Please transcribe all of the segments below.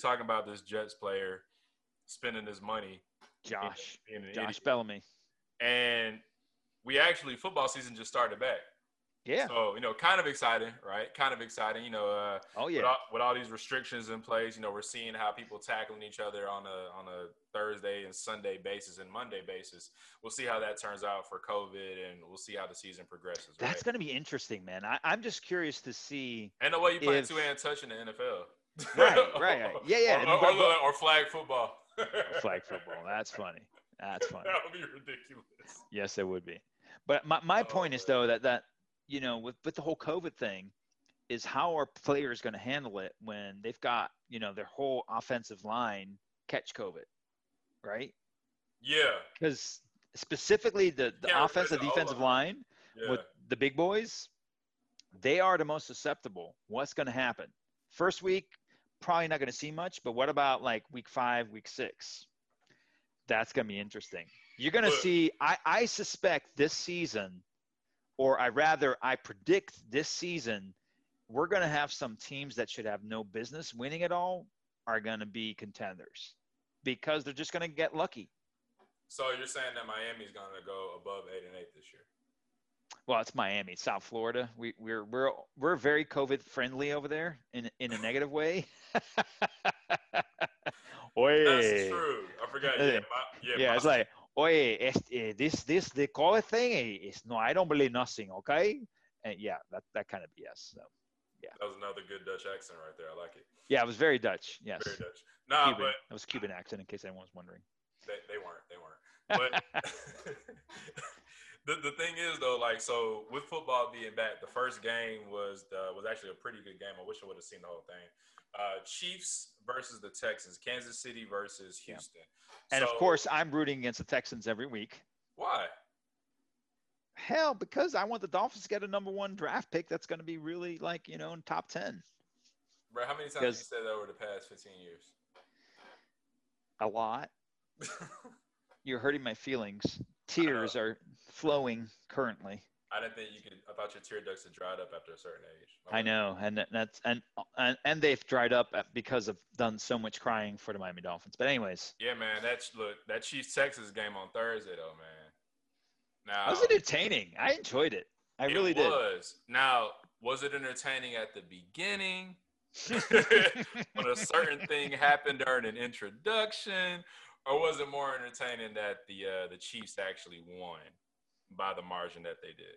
talking about this Jets player spending his money. Josh. being Josh idiot. Bellamy. And we actually football season just started back. Yeah. So you know, kind of exciting, right? Kind of exciting. You know, uh, Oh with, yeah. all, with all these restrictions in place, you know, we're seeing how people tackling each other on a on a Thursday and Sunday basis and Monday basis. We'll see how that turns out for COVID, and we'll see how the season progresses. That's right? going to be interesting, man. I, I'm just curious to see. and the way you play if- two hand touch in the NFL. Right, right, right. Yeah, yeah. Or, or, or, or flag football. Flag football. That's funny. That's funny. that would be ridiculous. Yes, it would be. But my, my Oh, point is though that that you know with with the whole COVID thing, is how are players going to handle it when they've got you know their whole offensive line catch COVID, right? Yeah. Because specifically the the Yeah, offensive defensive line Yeah. with the big boys, they are the most susceptible. What's going to happen? First week, probably not going to see much, but what about like week five, week six? That's going to be interesting. You're going to see, I, I suspect this season, or I rather, I predict this season, we're going to have some teams that should have no business winning at all are going to be contenders because they're just going to get lucky. So you're saying that Miami's going to go above eight and eight this year? Well, it's Miami, South Florida. We, we're we're we're very COVID friendly over there in in a negative way. Oye. That's true. I forgot. Yeah, Eh, my, yeah, Yeah, my- it's like, oye, este, this this the COVID thing is no, I don't believe nothing. Okay, and yeah, that that kind of BS. So yeah. that was another good Dutch accent right there. I like it. yeah, it was very Dutch. Yes, Very Dutch. Nah, Cuban. but That was Cuban accent, in case anyone's wondering. they, they weren't. They weren't. But the, the thing is though, like so with football being back, the first game was the, was actually a pretty good game. I wish I would have seen the whole thing. Uh, Chiefs versus the Texans, Kansas City versus Yeah. Houston. And of course, I'm rooting against the Texans every week. why? Hell, because I want the Dolphins to get a number one draft pick that's going to be really like you know in top ten. Bro, how many times have you said that over the past 15 years? A lot. You're hurting my feelings. Tears uh, are flowing currently. I didn't think you could. I thought your tear ducts had dried up after a certain age. I know, and that's and and and they've dried up because of done so much crying for the Miami Dolphins. But anyways, Yeah, man. That's look that Chiefs Texas game on Thursday though, man. Now it was entertaining. I enjoyed it. I it really did. was. Now, was it entertaining at the beginning when a certain thing happened during an introduction, or was it more entertaining that the uh, the Chiefs actually won by the margin that they did?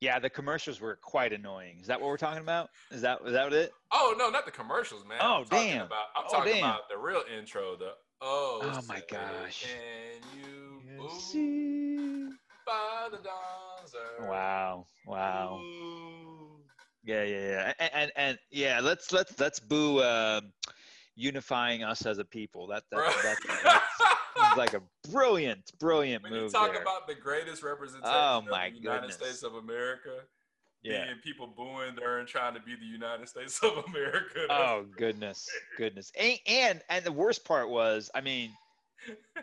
yeah, the commercials were quite annoying. Is that what we're talking about? Is that is that it? Oh no, not the commercials, man. Oh, I'm damn. About, I'm Oh, talking damn. about the real intro. The oh, Oh, my gosh. Can you You see? by the dawn's early Wow! Wow! blue? Yeah, yeah, yeah, and and, and yeah. Let's let's let's boo um unifying us as a people. That that, that, that seems like a brilliant, brilliant when you move talk there. about the greatest representation Oh, of my the United goodness. States of America, yeah. being people booing during trying to be the United States of America. Oh goodness, goodness, and, and and the worst part was, I mean,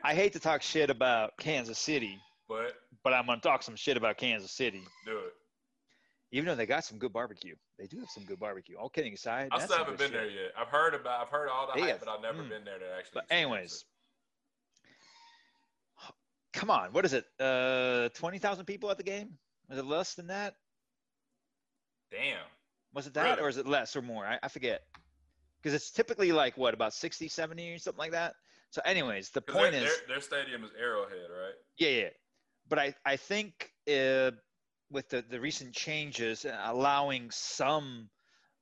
I hate to talk shit about Kansas City, but but I'm gonna talk some shit about Kansas City, do it. Even though they got some good barbecue. They do have some good barbecue. All kidding aside, I still haven't been there yet. I've heard about. I've heard all the hype, but I've never Mm. been there to actually. But anyways, come on, what is it? Uh, twenty thousand people at the game? Was it less than that? damn. Was it that, Really? or is it less or more? I, I forget. Because it's typically like what about 60, 70 or something like that. So, anyways, the point their, is, their, their stadium is Arrowhead, right? Yeah, yeah. But I, I think uh, with the, the recent changes, uh, allowing some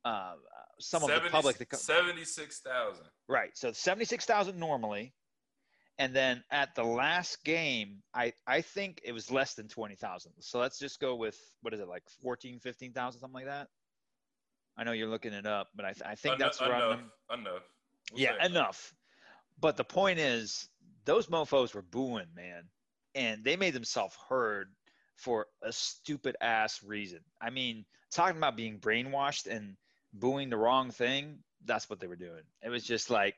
uh, some of the public to come. Seventy-six thousand. Right. So 76,000 normally. And then at the last game, I, I think it was less than 20,000. So let's just go with, what is it, like 14, 15,000, something like that? I know you're looking it up, but I, th- I think that's around. enough. Enough. We'll yeah, enough. But the point is, those mofos were booing, man, and they made themselves heard for a stupid ass reason. I mean, talking about being brainwashed and booing the wrong thing, that's what they were doing. It was just like,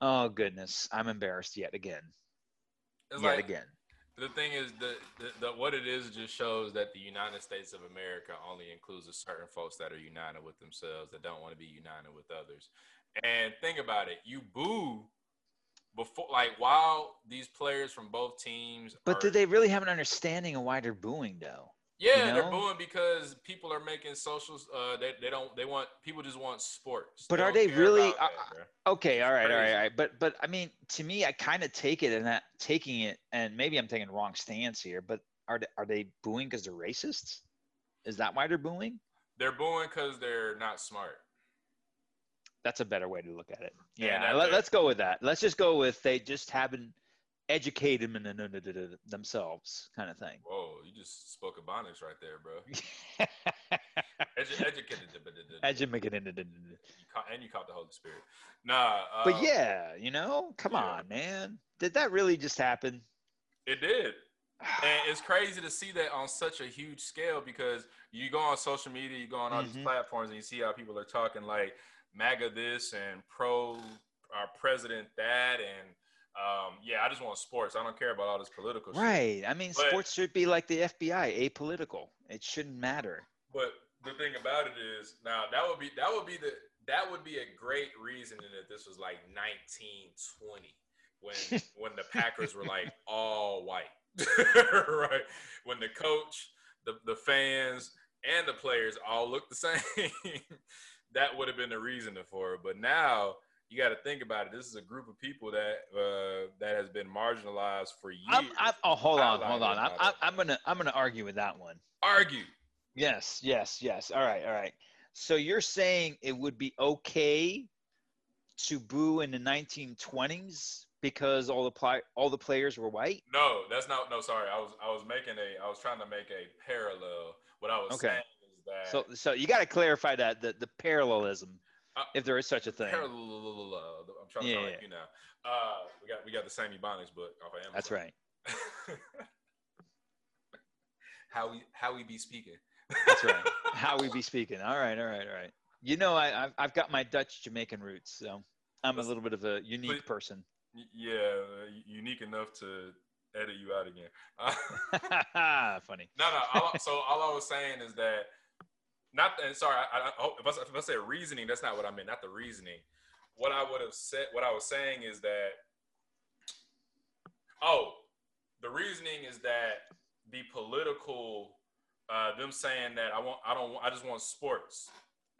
oh goodness, I'm embarrassed yet again, It's yet like, again. The thing is, the, the, the what it is just shows that the United States of America only includes a certain folks that are united with themselves that don't want to be united with others. And think about it, you boo before, like while these players from both teams. But are, do they really have an understanding of why they're booing though? Yeah, you they're booing because people are making socials. Uh, they, they don't. They want people just want sports. But are they really- about that, bro. Okay, all right, all right, all right. But but I mean, to me, I kind of take it and that taking it, and maybe I'm taking the wrong stance here. But are they, are they booing because they're racists? Is that why they're booing? They're booing because they're not smart. That's a better way to look at it. Yeah, Yeah, let, let's go with that. Let's just go with they just haven't educated them in the- themselves, kind of thing. Whoa, you just spoke Ebonics right there, bro. Edu- educated, Educated. And you caught the Holy Spirit. Nah, uh, But yeah, you know, come yeah. on, man. Did that really just happen? it did. And it's crazy to see that on such a huge scale because you go on social media, you go on all Mhm. these platforms, and you see how people are talking like MAGA this and pro our president that, and um, yeah, I just want sports. I don't care about all this political shit. Right. I mean, But- sports should be like the FBI, apolitical. It shouldn't matter. But the thing about it is, now that would be that would be the that would be a great reasoning that this was like 1920 when when the Packers were like all white, right? When the coach, the the fans, and the players all looked the same. that would have been the reasoning for it. But now you got to think about it. This is a group of people that uh, that has been marginalized for years. I'm, I'm, oh, hold on, hold on. I'm, I'm. I'm gonna, I'm gonna argue with that one. Argue. Yes, yes, yes. All right, all right. So you're saying it would be okay to boo in the 1920s because all the pli- all the players were white? No, that's not. No, sorry. I was I was making a. I was trying to make a parallel. What I was Okay. saying that So, so you got to clarify that the, the parallelism, Uh, if there is such a thing. parallel. I'm trying to Yeah, yeah. you now. Uh, we got we got the same Ebonics book off of Amazon. That's right. how we how we be speaking. That's right. How we be speaking. All right, all right, all right. You know, I, I've, I've got my Dutch Jamaican roots, so I'm a little bit of a unique please- person. Yeah, unique enough to edit you out again. Funny. No, no. All, so all I was saying is that not. And sorry, I, I, I- if, I, if I said reasoning, that's not what I meant. Not the reasoning. What I would have said, what I was saying is that. Oh, the reasoning is that the political, uh, them saying that I want, I don't, I just want sports.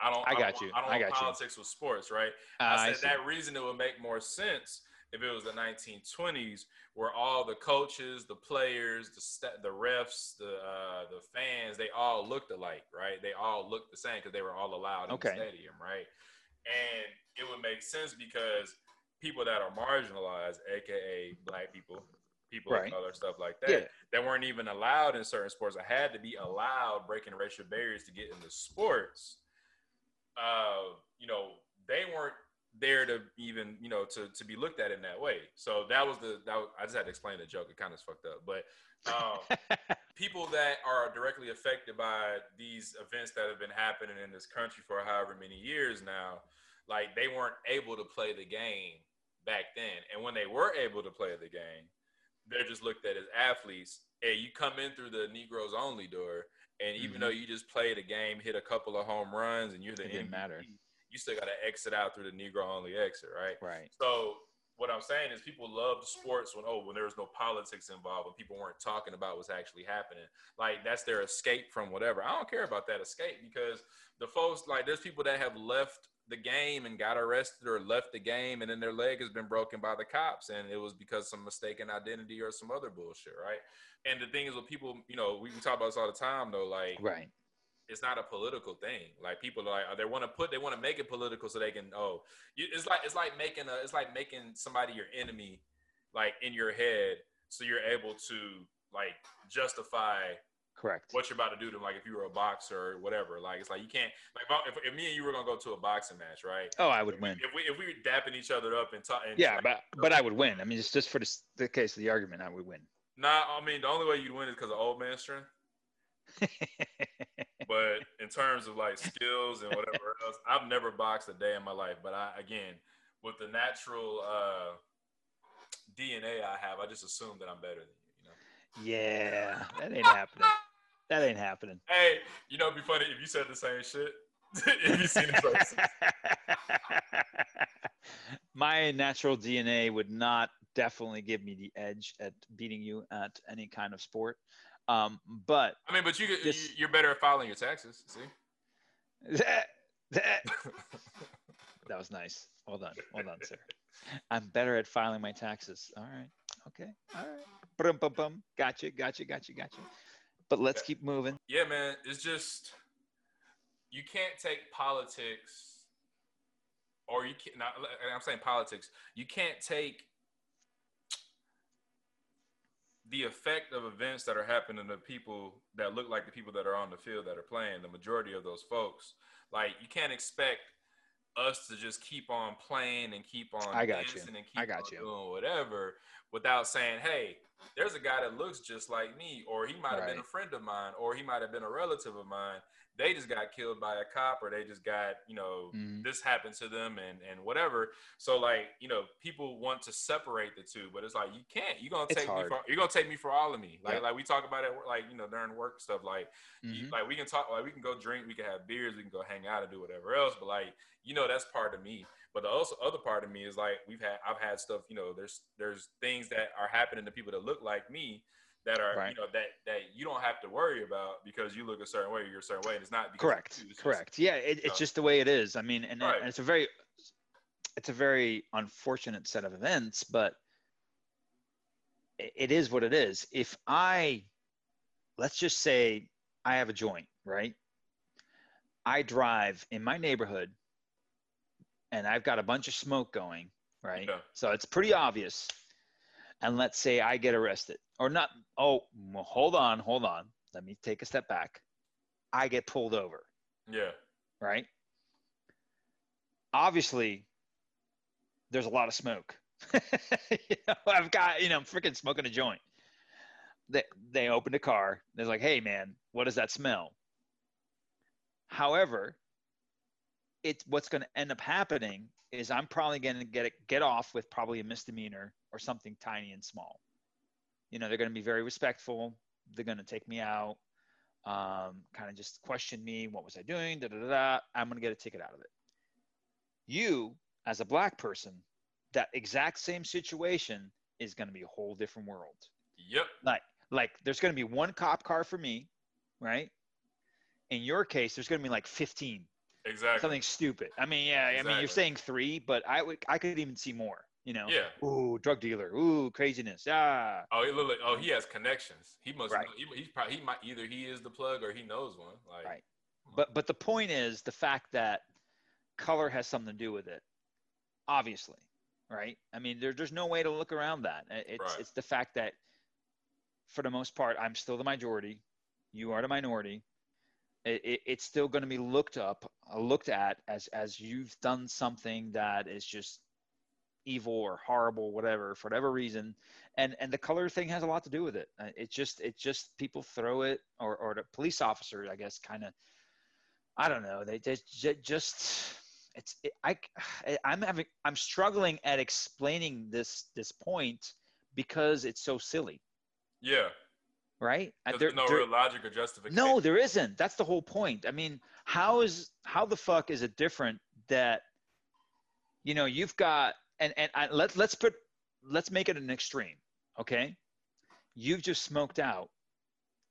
I don't. I don't got want- you. I don't I want got you. politics with sports, right? Uh, I I said see. that reason it would make more sense if it was the 1920s, where all the coaches, the players, the st- the refs, the uh, the fans, they all looked alike, right? They all looked the same because they were all allowed in Okay. the stadium, right? And it would make sense because people that are marginalized, aka black people, people Right. of color, stuff like that, Yeah. that weren't even allowed in certain sports, or had to be allowed breaking racial barriers to get into sports. Uh, you know, they weren't there to even you know to to be looked at in that way. So that was the that was, I just had to explain the joke. It kind of fucked up, but um, people that are directly affected by these events that have been happening in this country for however many years now, like they weren't able to play the game back then, and when they were able to play the game, they're just looked at as athletes. Hey, you come in through the Negroes only door, and even Mhm. though you just played a game, hit a couple of home runs, and you're the It didn't matter. You still got to exit out through the Negro only exit, right? right. So what I'm saying is people loved sports when oh when there was no politics involved when people weren't talking about what's actually happening. Like that's their escape from whatever. I don't care about that escape because the folks like there's people that have left the game and got arrested or left the game and then their leg has been broken by the cops and it was because some mistaken identity or some other bullshit, right? And the thing is with people, you know, we, we talk about this all the time though, like Right. It's not a political thing. Like people are like uh, they want to put they want to make it political so they can oh you, it's like it's like making a it's like making somebody your enemy like in your head so you're able to like justify Correct. what you're about to do to them. Like if you were a boxer or whatever, like it's like you can't like if, if, if me and you were gonna go to a boxing match, right? Oh, I would win. If we if we were dapping each other up and talking, Yeah, but but I would win. I mean, just just for the, the case of the argument, I would win. nah, I mean the only way you'd win is because of old man strength. but in terms of like skills and whatever else, I've never boxed a day in my life. But I again, with the natural uh, DNA I have, I just assume that I'm better than you. You know. yeah, that ain't happening. That ain't happening. Hey, you know, it'd be funny if you said the same shit. if you've seen. My natural DNA would not definitely give me the edge at beating you at any kind of sport. Um, but I mean, but you This- you're better at filing your taxes. See. that, that, that was nice. Well done. Well done, sir. I'm better at filing my taxes. All right. Okay. All right. Bum, bum, bum. Gotcha. Gotcha. Gotcha. Gotcha. But let's keep moving. Yeah, man. It's just you can't take politics, or you can't. Not, I'm saying politics. You can't take the effect of events that are happening to people that look like the people that are on the field that are playing. The majority of those folks, like you can't expect us to just keep on playing and keep on I got you. dancing and keep I got on you. doing whatever without saying, "Hey, there's a guy that looks just like me," or he might have been a friend of mine, or he might have been a relative of mine. They just got killed by a cop, or they just got, you know, Mhm. this happened to them, and and whatever. So like, you know, people want to separate the two, but it's like you can't. You're gonna It's take me for you're gonna take me for all of me. Like Yep. like we talk about it, like you know, during work stuff. Like you, Mhm. like we can talk, like we can go drink, we can have beers, we can go hang out and do whatever else. But like, you know, that's part of me. But the also other part of me is like we've had, I've had stuff. You know, there's there's things that are happening to people that look like me that are Right. you know that that you don't have to worry about because you look a certain way, you're a certain way, and it's not Correct. it's just- Correct. Yeah. It, it's just the way it is. I mean, and, Right. and it's a very, it's a very unfortunate set of events, but it, it is what it is. If I, let's just say I have a joint, right? I drive in my neighborhood and I've got a bunch of smoke going, right? Yeah. So it's pretty obvious. And let's say I get arrested or not. Oh, hold on, hold on. Let me take a step back. I get pulled over, Yeah. right? Obviously, there's a lot of smoke. you know, I've got, you know, I'm freaking smoking a joint. They, they opened a car. They're like, hey, man, what does that smell? However, it's what's going to end up happening is I'm probably going to get it, get off with probably a misdemeanor or something tiny and small. You know, they're going to be very respectful. They're going to take me out, um, kind of just question me. What was I doing? Da, da, da, da. I'm going to get a ticket out of it. You, as a black person, that exact same situation is going to be a whole different world. Yep. Like, like there's going to be one cop car for me, right? In your case, there's going to be like 15 Exactly. something stupid. I mean, yeah, Exactly. I mean, you're saying three, but I would, I could even see more. You know, Yeah. ooh, drug dealer, ooh, craziness, ah, Oh, he look like, oh, he has connections. He must. Right. Know, he, he's probably he might either he is the plug or he knows one. Like, Right. but but the point is the fact that color has something to do with it, obviously, right? I mean, there, there's no way to look around that. It's Right. it's the fact that, for the most part, I'm still the majority, you are the minority. It, it, it's still going to be looked up, looked at as as you've done something that is just evil or horrible, whatever, for whatever reason. And and the color thing has a lot to do with it. Uh, It just it just people throw it, or or the police officers, I guess, kind of. I don't know. They just just it's it, I I'm having I'm struggling at explaining this this point because it's so silly, Yeah. right? There's no there- real logic or justification. no, there isn't. That's the whole point. I mean, how is how the fuck is it different that you know you've got and and I, let let's put let's make it an extreme, okay? You've just smoked out,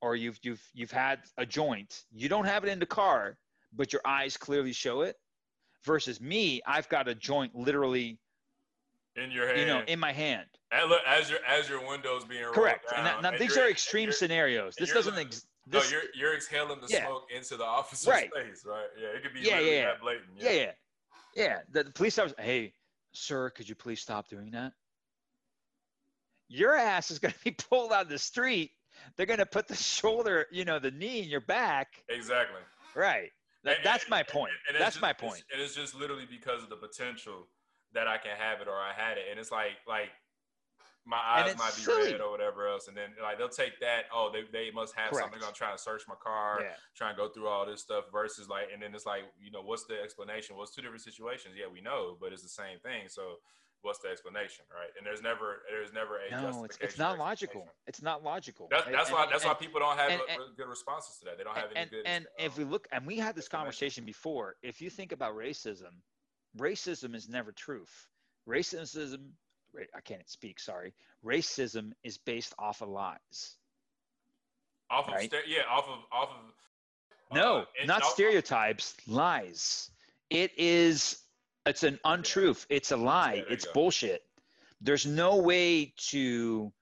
or you've you've you've had a joint. You don't have it in the car, but your eyes clearly show it. Versus me, I've got a joint literally, in your hand. you know, in my hand. And look, as your as your windows being rolled Correct. down, And that, now and these you're- extreme scenarios. This doesn't. Ex- No, you're you're exhaling the Yeah. smoke into the officer's Right. face, right? Yeah, it could be Yeah, yeah, that blatant. Yeah, yeah, yeah. The, the police officer, hey, sir, could you please stop doing that? Your ass is going to be pulled out of the street. They're going to put the shoulder, you know, the knee in your back. Exactly. Right. That, And- that's and- my point. and it's that's just- my it's- point. And it's just literally because of the potential that I can have it or I had it, and it's like like my eyes might be silly. red or whatever else, and then like they'll take that. Oh, they, they must have something. Correct. They're gonna try to search my car, Yeah. try and go through all this stuff. Versus like, and then it's like, you know, what's the explanation? Well, it's two different situations. Yeah, we know, but it's the same thing. So what's the explanation, right? And there's never there's never a no, it's, it's not logical. It's not logical. That's, that's And- why and- that's and- why people don't have and- a- and- good responses to that. They don't have any good. and if we um, look and we had this conversation before if you think about racism racism is never truth racism ra- i can't speak sorry. Racism is based off of lies. Off of right? yeah, off of off of no uh, and not off- stereotypes lies. It is it's an untruth. It's a lie. Yeah, it's go. bullshit. There's no way to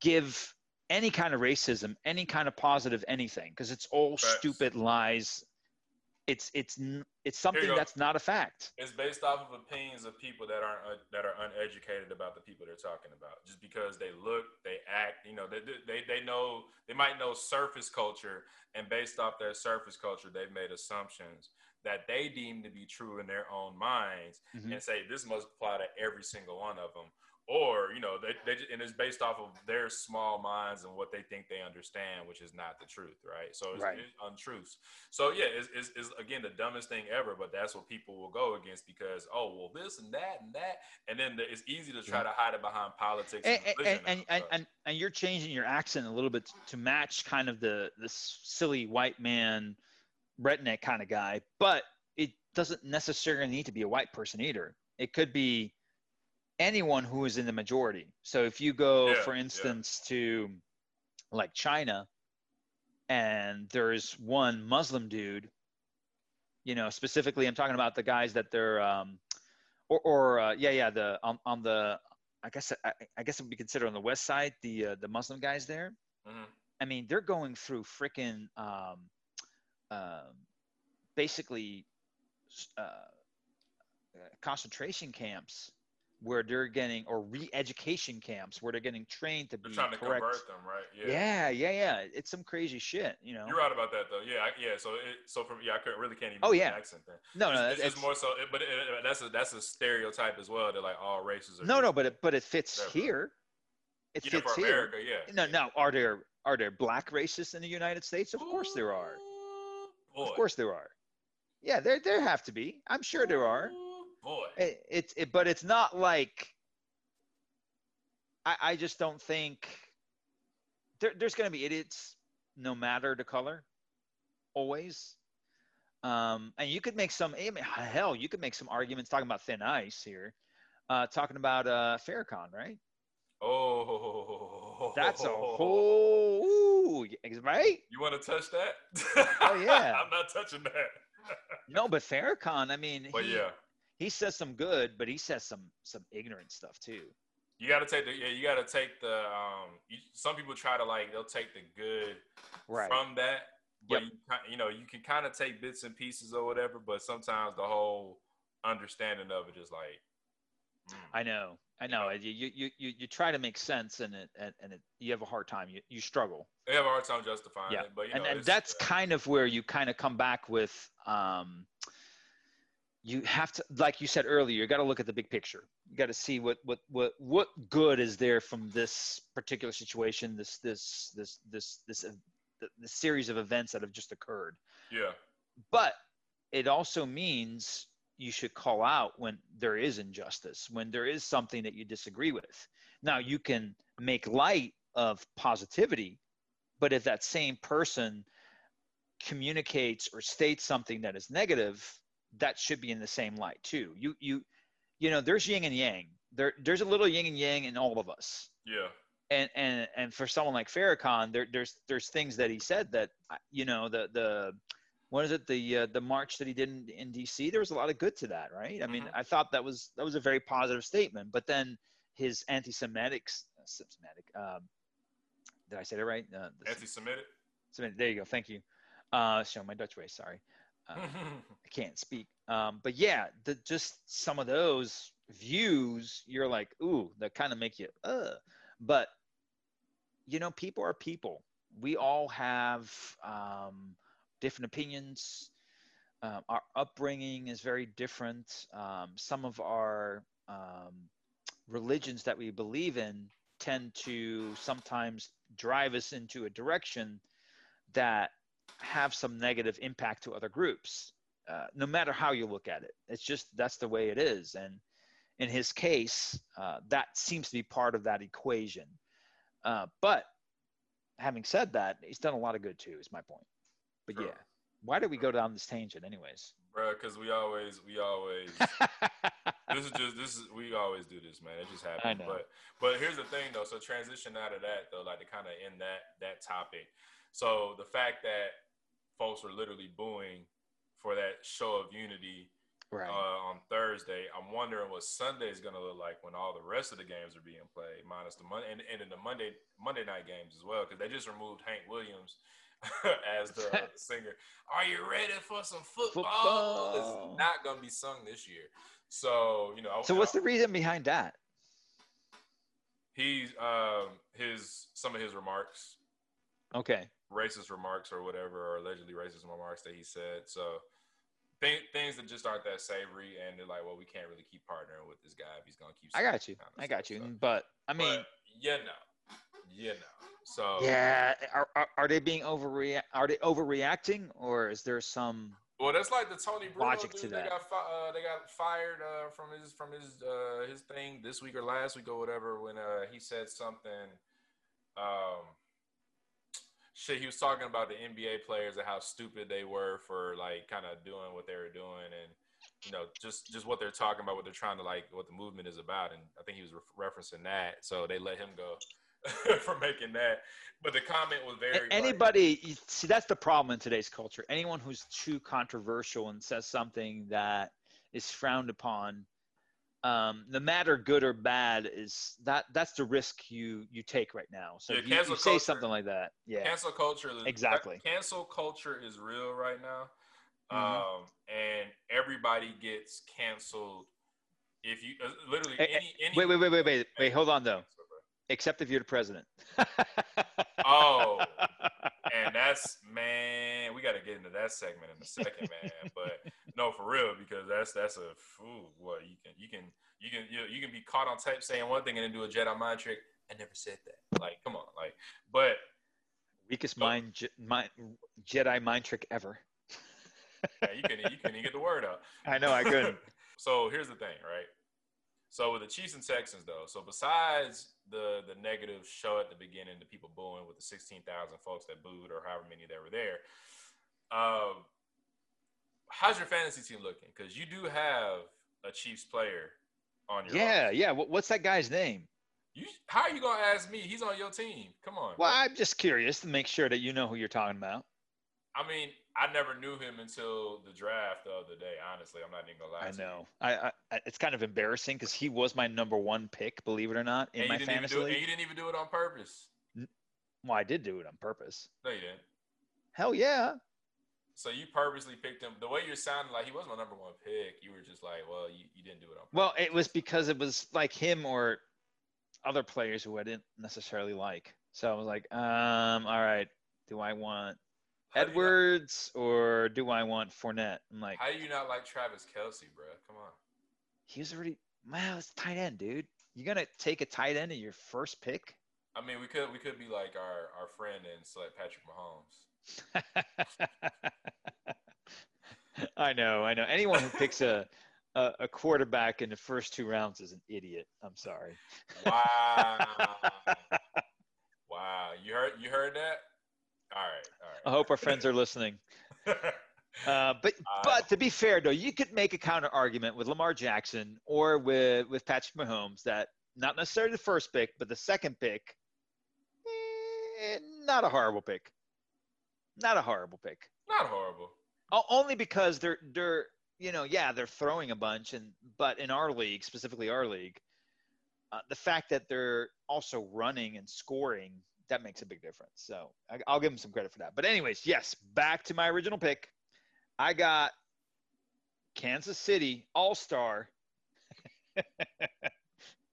give any kind of racism any kind of positive anything because it's all Facts. stupid lies it's it's it's something that's not a fact It's based off of opinions of people that aren't uh, that are uneducated about the people they're talking about. Just because they look, they act, you know, they they they know they might know surface culture, and based off their surface culture, they've made assumptions that they deem to be true in their own minds, Mhm. and say this must apply to every single one of them. Or you know, they, they ju- and it's based off of their small minds and what they think they understand, which is not the truth, right? So it's, Right. it's untruths. So yeah, it's, it's, it's again the dumbest thing ever, but that's what people will go against because oh well this and that and that, and then the, it's easy to try to hide it behind politics and, and and, and, and, and, and you're changing your accent a little bit to match kind of the this silly white man redneck kind of guy but it doesn't necessarily need to be a white person either it could be anyone who is in the majority so if you go Yeah, for yeah. instance to like china and there's one muslim dude you know specifically i'm talking about the guys that they're um or, or uh, yeah yeah the on, on the i guess I, I guess it would be considered on the west side the uh, the muslim guys there Mhm. i mean they're going through freaking um, um basically uh, uh, concentration camps where they're getting or re-education camps where they're getting trained to They're be trying to correct convert them, right? yeah. yeah yeah yeah. it's some crazy shit you know You're right about that though. Yeah, I, yeah. So it, so from yeah, I could, really can't even. Oh, yeah. accent then. no no it's, it's just more so, it, but it, that's a that's a stereotype as well. That like all races are. no no but it but it fits here it yeah, fits for here America, yeah. No, no. Are there are there black racists in the United States? Of course there are. Boy. Of course there are. Yeah, there there have to be. I'm sure there are. Boy. It, it's it, but it's not like. I I just don't think. There, there's going to be idiots, no matter the color, always. Um, and you could make some. I mean, hell, you could make some arguments talking about thin ice here, uh, talking about uh, Farrakhan, right? Oh. That's a whole ooh, right. You want to touch that? Oh, yeah. I'm not touching that. No, but Farrakhan, I mean, But he, yeah, he says some good, but he says some some ignorant stuff too. you got to take the yeah. You got to take the um. You, some people try to like they'll take the good Right. from that, but Yep. you you know you can kind of take bits and pieces or whatever. But sometimes the whole understanding of it is like. mm. I know, I know. You you you you, you try to make sense, and it and, and it, you have a hard time. You you struggle. They have a hard time justifying Yeah, it, but you and know, and it's- that's uh, kind of where you kind of come back with um. You have to, like you said earlier, you got to look at the big picture. You got to see what what what what good is there from this particular situation, this this this this this uh, the, the series of events that have just occurred. yeah. but it also means you should call out when there is injustice when there is something that you disagree with now you can make light of positivity but if that same person communicates or states something that is negative that should be in the same light too you you you know there's yin and yang there there's a little yin and yang in all of us Yeah. and and and for someone like Farrakhan, there there's there's things that he said that you know the the what is it the uh, the march that he did in, in D.C. There was a lot of good to that, right? I mean, Mhm. I thought that was that was a very positive statement. But then his anti-Semitic, Semitic, um, did I say that right? Uh, the- Anti-Semitic. Semitic, there you go. Thank you. Uh, show my Dutch way. Sorry, uh, I can't speak. Um, but yeah, the, just some of those views, you're like, ooh, that kind of make you, uh. But you know, people are people. We all have um, different opinions. Um, our upbringing is very different. Um, some of our um, religions that we believe in tend to sometimes drive us into a direction that have some negative impact to other groups uh, no matter how you look at it it's just that's the way it is and in his case, uh, that seems to be part of that equation. Uh, but having said that, he's done a lot of good too. Is my point. But Sure. yeah, why did we go down this tangent, anyways? bro. Because we always, we always. this is just this is we always do this, man. It just happens. I know. But but here's the thing though. So transition out of that though, like to kind of end that that topic. So the fact that folks were literally booing for that show of unity right. uh, on Thursday, I'm wondering what Sunday is gonna look like when all the rest of the games are being played, minus the Monday and, and in the Monday Monday night games as well, because they just removed Hank Williams. as the, the singer, are you ready for some football? Football. It's not gonna be sung this year. So you know. so what's the reason behind that? He's um his some of his remarks, Okay. Racist remarks or whatever, or allegedly racist remarks that he said. So th- things that just aren't that savory, and they're like, well, we can't really keep partnering with this guy if he's gonna keep. I got you. kind of I got you. So- But I mean, but, yeah, no, yeah, no. So yeah, are, are, are they being overreact? Are they overreacting, or is there some? Well, that's like the Tony Bruno Logic dude. to they that. got fi- uh, they got fired uh, from his from his uh, his thing this week or last week or whatever when uh, he said something. Um, shit, he was talking about the NBA players and how stupid they were for like kind of doing what they were doing and you know just just what they're talking about, what they're trying to like, what the movement is about. And I think he was re- referencing that, so they let him go for making that. But the comment was very A- like, anybody see that's the problem in today's culture anyone who's too controversial and says something that is frowned upon um, no matter good or bad is that that's the risk you you take right now. So Yeah, if you, you say culture- something like that yeah. Cancel culture is Exactly. cancel culture is real right now. Mhm. um and everybody gets canceled if you uh, literally Eh, eh, any, any wait wait wait wait wait wait hold on though. Except if you're the president. Oh. and that's man we got to get into that segment in a second man but no for real because that's that's a fool. what you can you can you can you, you can be caught on tape saying one thing and then do a jedi mind trick. I never said that. Like come on like but weakest mind, Je- mind jedi mind trick ever. Yeah, you can you can even get the word out. I know i couldn't. So here's the thing, right? So with the Chiefs and Texans, though, so besides the the negative show at the beginning, the people booing with the sixteen thousand folks that booed or however many that were there, um, how's your fantasy team looking? Because you do have a Chiefs player on your yeah roster. yeah what's that guy's name You how are you gonna ask me? He's on your team. Come on. well i'm just curious to make sure that you know who you're talking about I mean, I never knew him until the draft the other day. Honestly, I'm not even gonna lie. I know. I, I it's kind of embarrassing because he was my number one pick, believe it or not, in And my even fantasy do it. And league. you didn't even do it on purpose. Well, I did do it on purpose. No, you didn't. Hell yeah. So you purposely picked him. The way you're sounding like he was my number one pick. You were just like, well, you, you didn't do it on. Well, it was because it was like him or other players who I didn't necessarily like. So I was like, um, all right, do I want do not- Edwards or do I want Fournette? I'm like, How do you not like Travis Kelce, bro? Come on. He was already wow, it's tight end, dude. You're gonna take a tight end in your first pick? I mean, we could we could be like our our friend and select Patrick Mahomes. I know, I know. Anyone who picks a, a a quarterback in the first two rounds is an idiot. I'm sorry. Wow. wow. You heard you heard that? All right. All right. I hope our friends are listening. Uh, but Uh, but to be fair though, you could make a counter argument with Lamar Jackson or with with Patrick Mahomes that not necessarily the first pick, but the second pick, eh, not a horrible pick. Not a horrible pick. Not horrible. O- Only because they're they're you know yeah they're throwing a bunch and but in our league specifically our league, uh, the fact that they're also running and scoring that makes a big difference. So I, I'll give them some credit for that. But anyways, yes, back to my original pick. I got Kansas City All Star.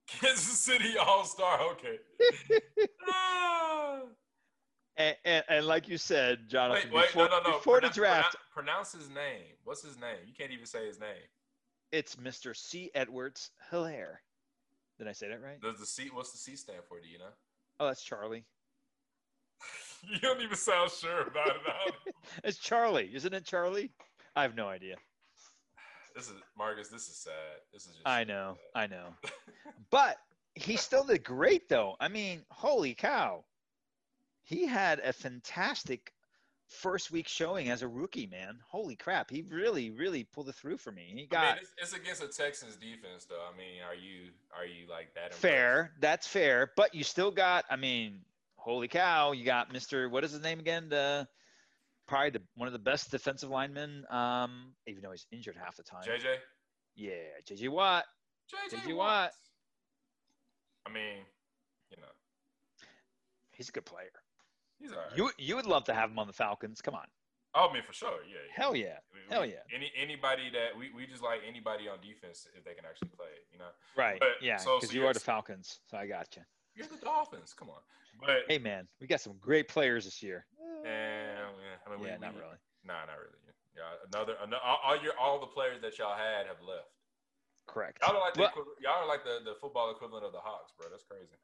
Kansas City All Star. Okay. Ah. And, and, and like you said, Jonathan, wait, before, no, no, no. before the draft, pronoun- pronounce his name. What's his name? You can't even say his name. it's Mr. C. Edwards Hilaire. Did I say that right? Does the C? What's the C stand for? Do you know? Oh, that's Charlie. you don't even sound sure about it. It's Charlie, isn't it Charlie? I have no idea. This is Marcus. This is sad. This is just. I know, I know. but he still did great, though. I mean, holy cow. He had a fantastic first week showing as a rookie, man. Holy crap. He really, really pulled it through for me. He got I mean, it's, it's against a Texans defense, though. I mean, are you are you like that? impressed? fair. That's fair. But you still got, I mean, holy cow. You got Mr. What is his name again? The probably the, one of the best defensive linemen, um, even though he's injured half the time. JJ. Yeah, JJ Watt. JJ JJ Watt. Watt. I mean, you know, He's a good player. He's all right. You you would love to have him on the Falcons. Come on. oh, I mean, for sure. Yeah. yeah. Hell yeah. I mean, Hell we- yeah. Any anybody that we, we just like anybody on defense if they can actually play, you know. Right. But- yeah, so- because so you you're- are the Falcons. So I got you. You're the Dolphins. Come on. But Hey man, we got some great players this year. yeah, yeah, I mean, we, yeah, we, not really. Nah, not really. Yeah, another, another all, your all the players that y'all had have left. Correct. Y'all are like the equivalent, y'all are like the, the football equivalent of the Hawks, bro. That's crazy.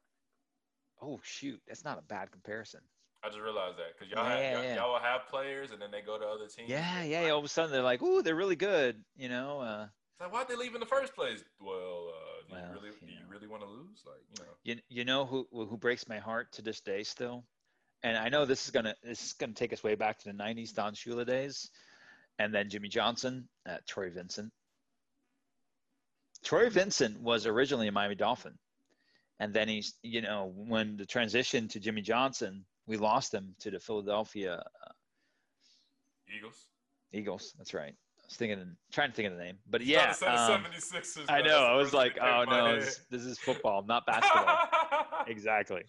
oh shoot, that's not a bad comparison. I just realized that because y'all, Yeah, have, y'all, yeah. y'all will have players and then they go to other teams. Yeah, yeah. All of a sudden they're like, ooh, they're really good. You know. Uh, It's like, why'd they leave in the first place? Well, uh, do Well, you really you do you really want to lose? Like, you know. you you know who who breaks my heart to this day still, and I know this is gonna this is gonna take us way back to the '90s Don Shula days, and then Jimmy Johnson, uh, Troy Vincent. Troy Vincent was originally a Miami Dolphin, and then he's you know when the transition to Jimmy Johnson, we lost them to the Philadelphia uh, Eagles. Eagles. That's right. I was thinking, trying to think of the name, but yeah, um, 76ers, I know. I was like, oh no, this, this is football, not basketball. exactly.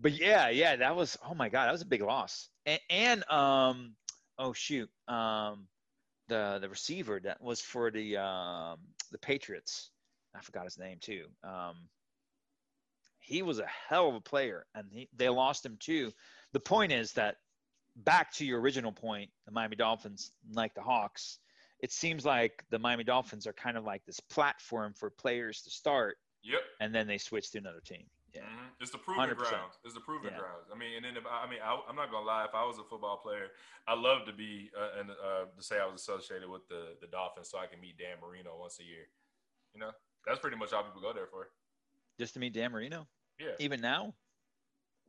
But yeah, yeah, that was oh my god, that was a big loss. And, and um, oh shoot, um, the the receiver that was for the um the Patriots, I forgot his name too. Um, he was a hell of a player, and he, they lost him too. The point is that back to your original point, the Miami Dolphins, like the Hawks, it seems like the Miami Dolphins are kind of like this platform for players to start, Yep. and then they switch to another team. Yeah. Mhm. It's the proving 100%. grounds. It's the proving Yeah. grounds. I mean, and then if I, I mean, I, I'm not gonna lie. If I was a football player, I love to be uh, and uh, to say I was associated with the the Dolphins, so I can meet Dan Marino once a year. You know, that's pretty much all people go there for. Just to meet Dan Marino, Yeah. even now.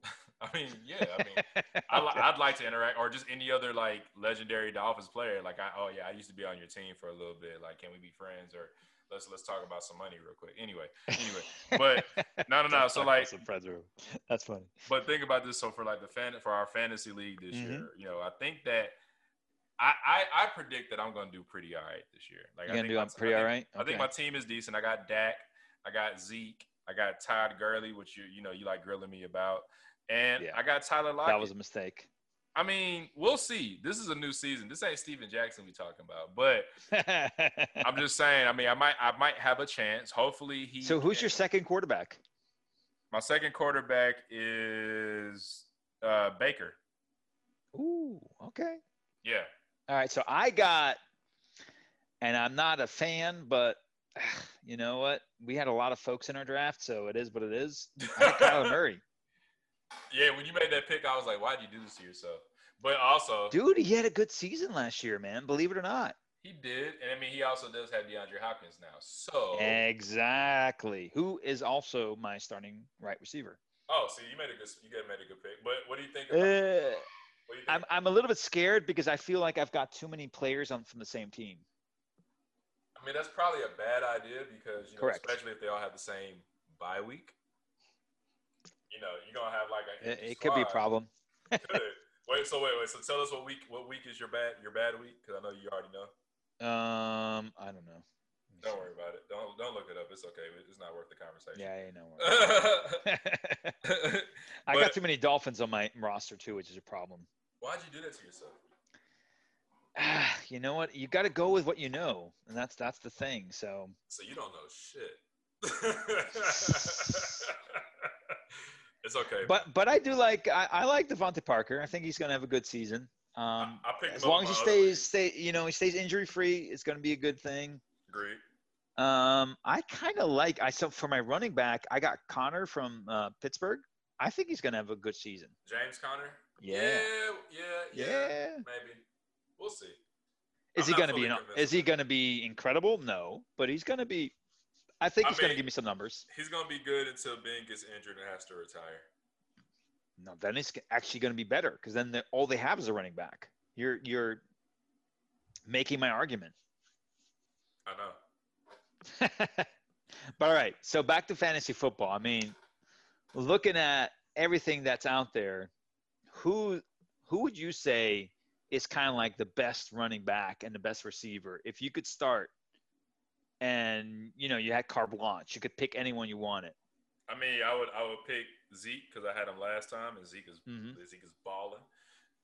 I mean, yeah. I mean, I I'd like to interact, or just any other like legendary Dolphins player. Like, I oh yeah, I used to be on your team for a little bit. Like, can we be friends? Or let's let's talk about some money real quick. Anyway, anyway, but no, no, no. So like, Some friends are- that's funny. But think about this. So for like the fan for our fantasy league this Mhm. year, you know, I think that I, I I predict that I'm gonna do pretty all right this year. Like You I gonna think do my- I'm pretty I all think, right? I think my team is decent. I got Dak, I got Zeke, I got Todd Gurley, which you you know you like grilling me about, and Yeah. I got Tyler Lockett. that was a mistake. I mean, we'll see. This is a new season. This ain't Steven Jackson we talking about, but I'm just saying. I mean, I might I might have a chance. Hopefully he. so who's can- your second quarterback? My second quarterback is uh, Baker. Ooh, okay. Yeah. All right, so I got, and I'm not a fan, but you know what? We had a lot of folks in our draft, so it is what it is. Kyler Murray, Yeah, when you made that pick, I was like, why'd you do this to yourself? But also, dude. He had a good season last year, man. Believe it or not. he did. And I mean, he also does have DeAndre Hopkins now. So, Exactly. Who is also my starting right receiver? oh, see, you made a good, you made a good pick. But what do you think? About, Uh, do you think? I'm I'm a little bit scared because I feel like I've got too many players on from the same team. I mean, that's probably a bad idea because, you know, Correct. especially if they all have the same bye week. You know, you're gonna have like a. It, it could be a problem. Wait, so wait, wait. So tell us what week, what week is your bad, your bad week? Because I know you already know. Um, I don't know. Don't worry about it. Don't don't look it up. It's okay. It's not worth the conversation. Yeah, I know. I got too many Dolphins on my roster too, which is a problem. Why'd you do that to yourself? You know what? You got to go with what you know, and that's that's the thing. So So you don't know shit. it's okay. But but I do like I, I like DeVante Parker. I think he's gonna have a good season. Um, I, I as long as he other league. stays stay you know he stays injury free, it's gonna be a good thing. Great. Um, I kind of like I so for my running back, I got Conner from uh, Pittsburgh. I think he's gonna have a good season. James Conner. Yeah. Yeah, yeah, yeah. Yeah. Maybe. We'll see. Is I'm he going to be? An, is he going to be incredible? No, but he's going to be. I think I he's going to give me some numbers. He's gonna be good until Ben gets injured and has to retire. No, then it's actually going to be better because then the, all they have is a running back. You're you're making my argument. I know. but all right, so back to fantasy football. I mean, looking at everything that's out there, who who would you say is kind of like the best running back and the best receiver if you could start and you know you had carte blanche, you could pick anyone you wanted. I mean, I would I would pick Zeke because I had him last time, and Zeke is Mhm. Zeke is balling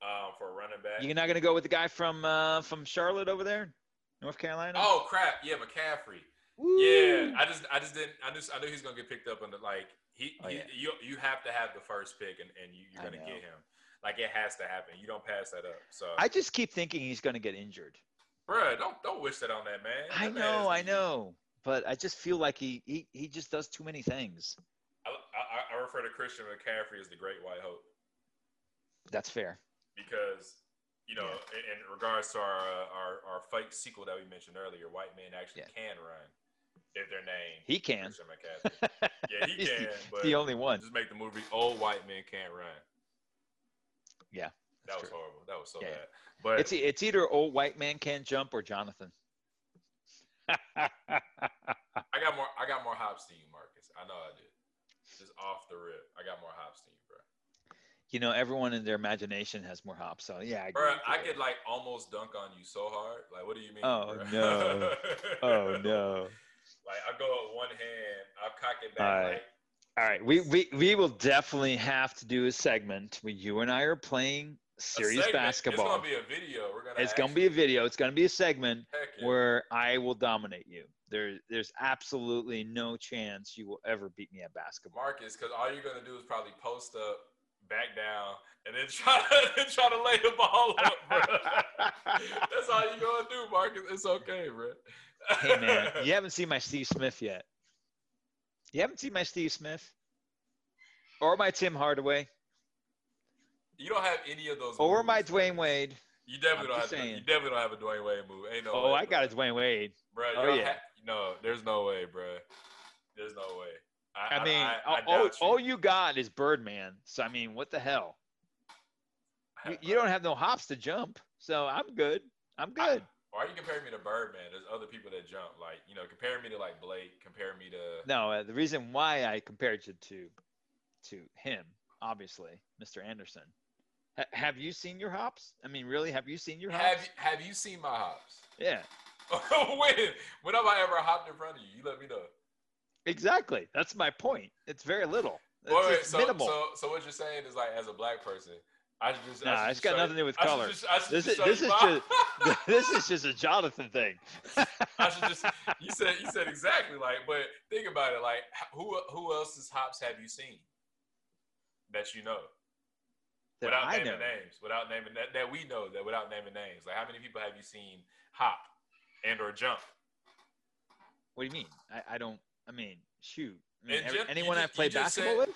um, for a running back. You're not going to go with the guy from uh, from Charlotte over there, North Carolina. Oh crap! Yeah, McCaffrey. Woo! Yeah, I just I just didn't I just I knew he's gonna get picked up on the like he, Oh, he yeah. you you have to have the first pick and, and you, you're gonna get him. Like it has to happen. You don't pass that up. So I just keep thinking he's going to get injured. bruh, don't don't wish that on that man. I That man know, I know, but I just feel like he he, he just does too many things. I, I, I refer to Christian McCaffrey as the Great White Hope That's fair. because you know in, in regards to our, uh, our our fake sequel that we mentioned earlier, white men actually Yeah. can run if they're named He can. Christian McCaffrey. Yeah, he He's the- can, but the only one. Just make the movie "Old White Men Can't Run." Yeah, That was true. horrible. That was so Yeah. bad. But It's it's either old white man can't jump or Jonathan. I got more. I got more hops than you, Marcus. I know I did. Just off the rip, I got more hops than you, bro. you know, everyone in their imagination has more hops. So yeah, I Bro, I could like almost dunk on you so hard. Like, what do you mean? Oh, bro? no. Oh no! Like, I go with one hand, I'll cock it back. Right. Like, All right, we, we we will definitely have to do a segment where you and I are playing serious basketball. It's gonna be a video. We're gonna. It's gonna be a video. It's gonna be a segment yeah. where I will dominate you. There, there's absolutely no chance you will ever beat me at basketball. Marcus, because all you're gonna do is probably post up, back down, and then try to try to lay the ball up, bro. That's all you're gonna do, Marcus. It's okay, bro. hey man, you haven't seen my Steve Smith yet. You haven't seen my Steve Smith, or my Tim Hardaway, You don't have any of those. or moves, my. Dwyane Wade. You definitely I'm don't have. just You definitely don't have a Dwyane Wade move. Ain't no. Oh, way, I got a. Dwyane Wade. Bro, Oh, yeah. ha- no, there's no way, bro. There's no way. I, I mean, I, I all, all, you. all you got is Birdman. So I mean, what the hell? You, you don't have no hops to jump, so I'm good. I'm good. Why are you comparing me to Birdman? There's other people that jump. Like, you know, compare me to like Blake. Compare me to. No, uh, the reason why I compared you to to him, obviously, Mr. Anderson. Ha- have you seen your hops? I mean, really, have you seen your hops? Have you, Have you seen my hops? Yeah, when? When have I ever hopped in front of you? You let me know. exactly. That's my point. It's very little. It's, Wait, wait, so, minimal. so, so what you're saying is like, as a black person, I should just. I Nah, should it's just got nothing to do with color. just- This is- show this is my- this is just a Jonathan thing. I should just. You said you said exactly like, but think about it. Like, who who else's hops have you seen that you know that without I naming know. names? Without naming that that we know that without naming names. Like, how many people have you seen hop and or jump? What do you mean? I, I don't. I mean, shoot. I mean, every- anyone just- I've played basketball said- with?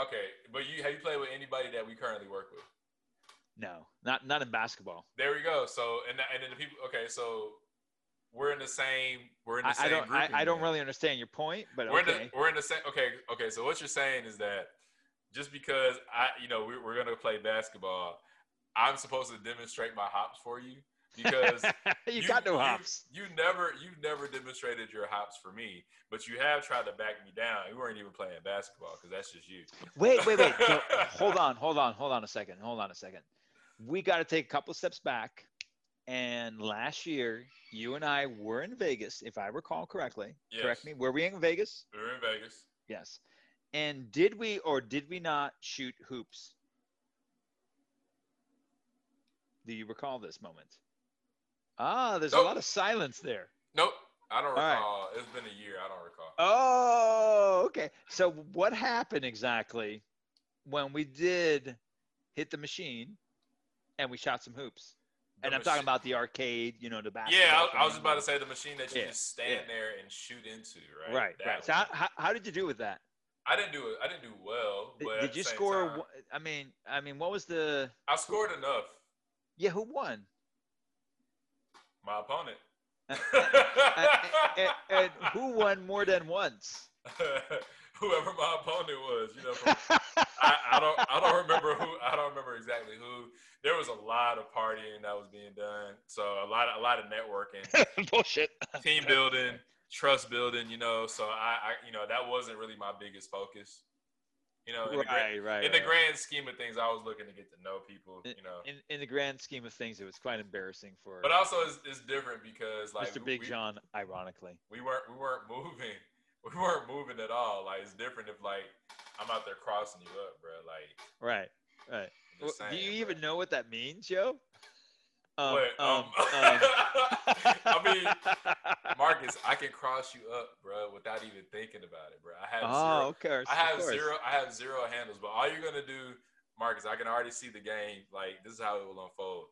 Okay, but you have you played with anybody that we currently work with? No, not not in basketball. There we go. So and and then the people. Okay, so we're in the same. We're in the I, same I don't. I, I don't really understand your point, but We're okay. in the we're in the same. Okay, okay. So what you're saying is that just because I, you know, we're, we're gonna play basketball, I'm supposed to demonstrate my hops for you because you, got no hops. You, never you never demonstrated your hops for me, but you have tried to back me down. You weren't even playing basketball because that's just you. Wait, wait, wait. So, hold on, hold on, hold on a second. Hold on a second. We got to take a couple steps back. And last year, you and I were in Vegas, if I recall correctly. Correct me. Were we in Vegas? We were in Vegas. Yes. And did we or did we not shoot hoops? Do you recall this moment? Ah, there's a lot of silence there. Nope, I don't All right. recall. It's been a year. I don't recall. Oh, okay. So what happened exactly when we did hit the machine and we shot some hoops? The and I'm talking about the arcade, you know, the basketball. Yeah, I, I was about to say the machine that you Yeah, just stand yeah. there and shoot into, right? Right, That right. So how, how, how did you do with that? I didn't do it. I didn't do well. Did, But did you score? time, I mean, I mean, what was the? I scored enough. Yeah, who won? My opponent. and, and who won more than once? Whoever my opponent was, you know. From, I, I don't. I don't remember who. I don't remember exactly who. There was a lot of partying that was being done. So a lot of a lot of networking, Bullshit. team building, trust building. You know. So I, I, you know, that wasn't really my biggest focus. You know, in the, grand, Right, right. in the grand scheme of things, I was looking to get to know people. You know. in, in the grand scheme of things, it was quite embarrassing for But also, it's, it's different because like Mr. Big we, John, ironically. we weren't we weren't moving. We weren't moving at all. Like it's different if like I'm out there crossing you up, bro. Like Right, right. Well, do you saying, even know what that means, Joe? Um, What, um, I mean, Marcus, I can cross you up, bro, without even thinking about it, bro. I have oh, zero. okay. I have zero. I have zero handles, but all you're gonna do, Marcus, I can already see the game. Like this is how it will unfold.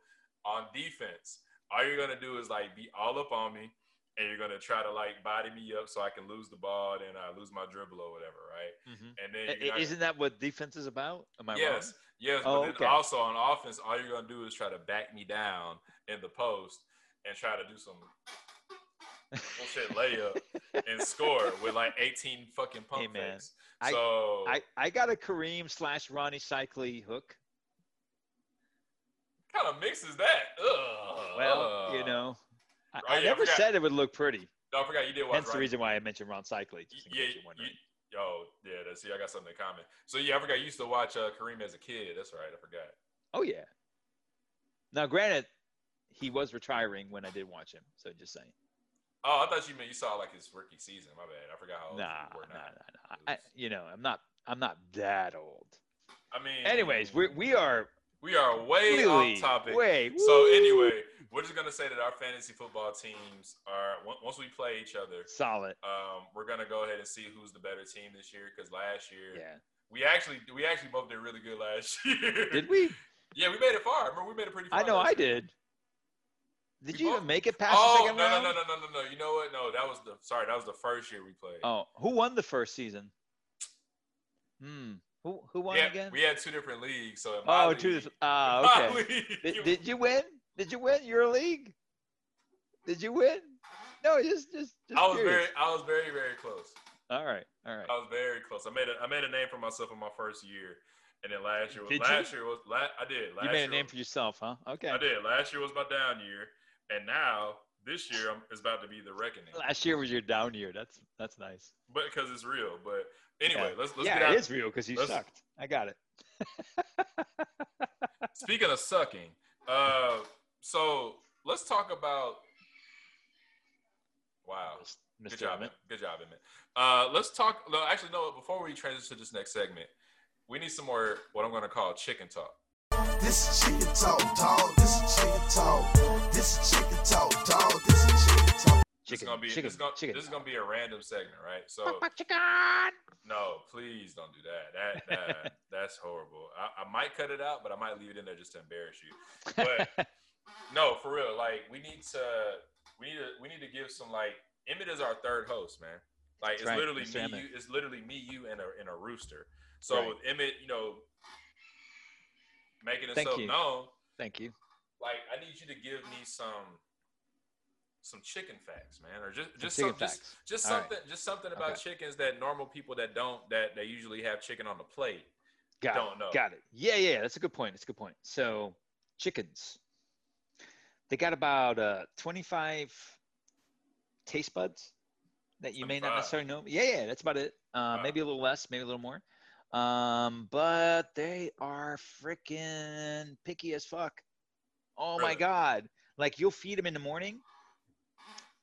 On defense, all you're gonna do is like be all up on me, and you're gonna try to like body me up so I can lose the ball and I lose my dribble or whatever, right? Mm-hmm. And then not- Isn't that what defense is about? Am I yes, yes, Oh, but then okay. also on offense, all you're gonna do is try to back me down in the post and try to do some bullshit layup and score with like 18 fucking pump Hey, man, fakes. I- So wrong? I, I got a Kareem slash Rony Seikaly hook. kind of mixes that. Ugh. Well, you know, I, Oh, I I never forgot. said it would look pretty. No, I forgot you did watch. Hence the reason why I mentioned Ron Seikaly. Just in Yeah, case you're you- yo, yeah. That's, see, I got something in common. So yeah, I forgot you used to watch uh, Kareem as a kid. That's right. I forgot. Oh yeah. Now, granted, he was retiring when I did watch him. So just saying. Oh, I thought you meant you saw like his rookie season. My bad. I forgot how old Nah, you nah, were nah, nah. I, you know, I'm not. I'm not that old. I mean, Anyways, we we are we are way really off topic. Way. So anyway, we're just gonna say that our fantasy football teams are once we play each other, solid. um, we're gonna go ahead and see who's the better team this year. Because last year, Yeah. we actually we actually both did really good last year. Did we? Yeah, we made it far. Remember, we made it pretty far. I know I did. Did We you both- even make it past Oh the no, second no round? no no no no no! You know what? No, that was the sorry. That was the first year we played. Oh, who won the first season? Hmm. Who who won had, again? we had two different leagues. So Oh, league, two. Uh, my okay. Did, did you win? Did you win your league? Did you win? No, just just. just I was curious. very I was very very close. All right, all right. I was very close. I made a I made a name for myself in my first year, and then last year was Did you? last year was la, I did. Last You made a name was- for yourself, huh? Okay. I did. Last year was my down year, and now this year is about to be the reckoning. Last year was your down year. That's that's nice. But because it's real. But anyway, let's let's yeah, get out. it is real because you let's- sucked. I got it. Speaking of sucking, uh, so let's talk about. Wow. Mr. Good job, Emmett. man. Good job, Emmett. Uh, let's talk. No, actually, no. Before we transition to this next segment, we need some more what I'm going to call chicken talk. This is chicken talk, dog. This is chicken talk. This is chicken talk, dog. This is chicken talk. This is Chicken, gonna be chicken, this gonna, chicken. this is gonna be a random segment, right? So chicken. no, please don't do that. That that that's horrible. I, I might cut it out, but I might leave it in there just to embarrass you. But no, for real. Like we need to we need to we need to give some like Emmett is our third host, man. Like it's right, literally Mr. me, Emmett. you, it's literally me, you, and a and a rooster. So Right. with Emmett, you know, making Thank himself you. known, Thank you. like I need you to give me some some chicken facts, man, or just just some, just just All right. something just something about Okay. chickens that normal people that don't that they usually have chicken on the plate. Got don't it. know. Got it. Yeah, yeah. That's a good point. That's a good point. So, chickens. They got about uh, 25 taste buds that you may not necessarily know. Yeah, yeah. That's about it. Uh, Wow. Maybe a little less, maybe a little more. Um, but they are freaking picky as fuck. Oh my god! Like you'll feed them in the morning,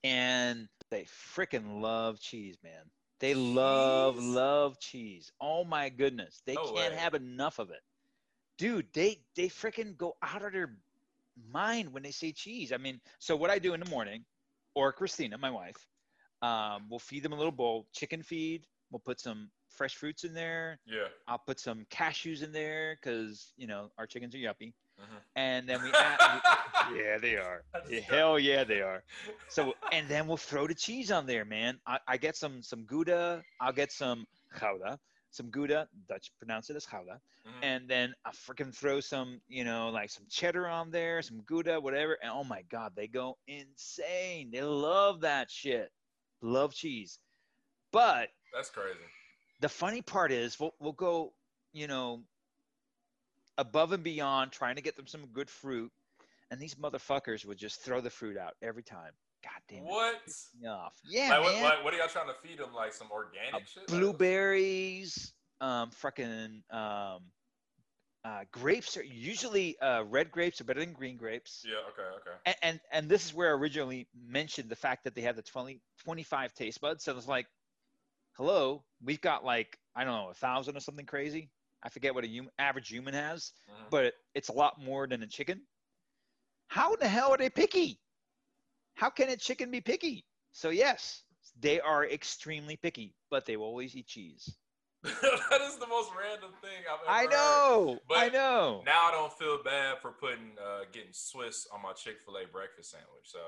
and they freaking love cheese, man. They love love cheese. Oh my goodness, they No can't way. have enough of it, dude. They they freaking go out of their mind when they say cheese. I mean, so what I do in the morning, or Christina, my wife, um, we'll feed them a little bowl, chicken feed. We'll put some fresh fruits in there. Yeah. I'll put some cashews in there because you know our chickens are yuppie. Mhm. And then we add, yeah, they are. Yeah, hell yeah, they are. So and then we'll throw the cheese on there, man. I, I get some some gouda. I'll get some gouda, some Gouda, Dutch pronounce it as Gouda, Mhm. and then I freaking throw some, you know, like some cheddar on there, some Gouda, whatever. And oh my God, they go insane. They love that shit. Love cheese. But That's crazy. the funny part is we'll, we'll go, you know, above and beyond trying to get them some good fruit. And these motherfuckers would just throw the fruit out every time. God damn it. What? Yeah, like, what, man. what, what are y'all trying to feed them? Like some organic Uh, shit? Blueberries, um, freaking um, uh, grapes are usually uh, red grapes are better than green grapes. Yeah. Okay. Okay. And, and and this is where I originally mentioned the fact that they have the 20, 25 taste buds. So it's like, hello, we've got like I don't know a thousand or something crazy. I forget what a human, average human has, Mhm. but it's a lot more than a chicken. How in the hell are they picky? How can a chicken be picky? So yes, they are extremely picky, but they will always eat cheese. that is the most random thing I've ever I heard. know. But I know. Now I don't feel bad for putting uh, getting Swiss on my Chick-fil-A breakfast sandwich. So,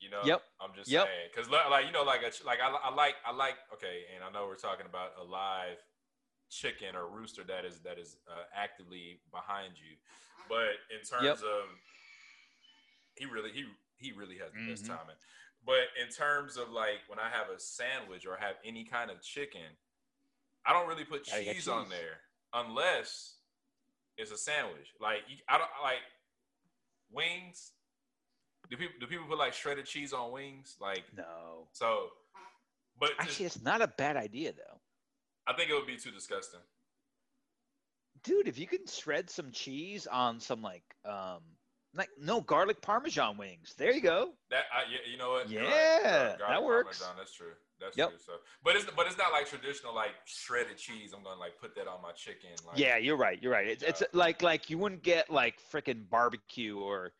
you know, Yep. I'm just Yep. saying because like you know, like a, like I, I like I like okay, and I know we're talking about a live chicken or rooster that is that is uh, actively behind you, but in terms Yep. of he really he he really has the best Mhm. timing. But in terms of like when I have a sandwich or have any kind of chicken, I don't really put Gotta cheese on there unless it's a sandwich. Like you, I don't like wings. Do people do people put like shredded cheese on wings? Like No. so, but Actually, it's not a bad idea though. I think it would be too disgusting. Dude, if you can shred some cheese on some like um like no garlic parmesan wings. There you go. That I, you know what? You're right. Yeah, that works. Parmesan, that's true. That's Yep. true. So, but it's but it's not like traditional like shredded cheese. I'm gonna like put that on my chicken. Like, yeah, you're right. You're right. It's, it's like like you wouldn't get like freaking barbecue or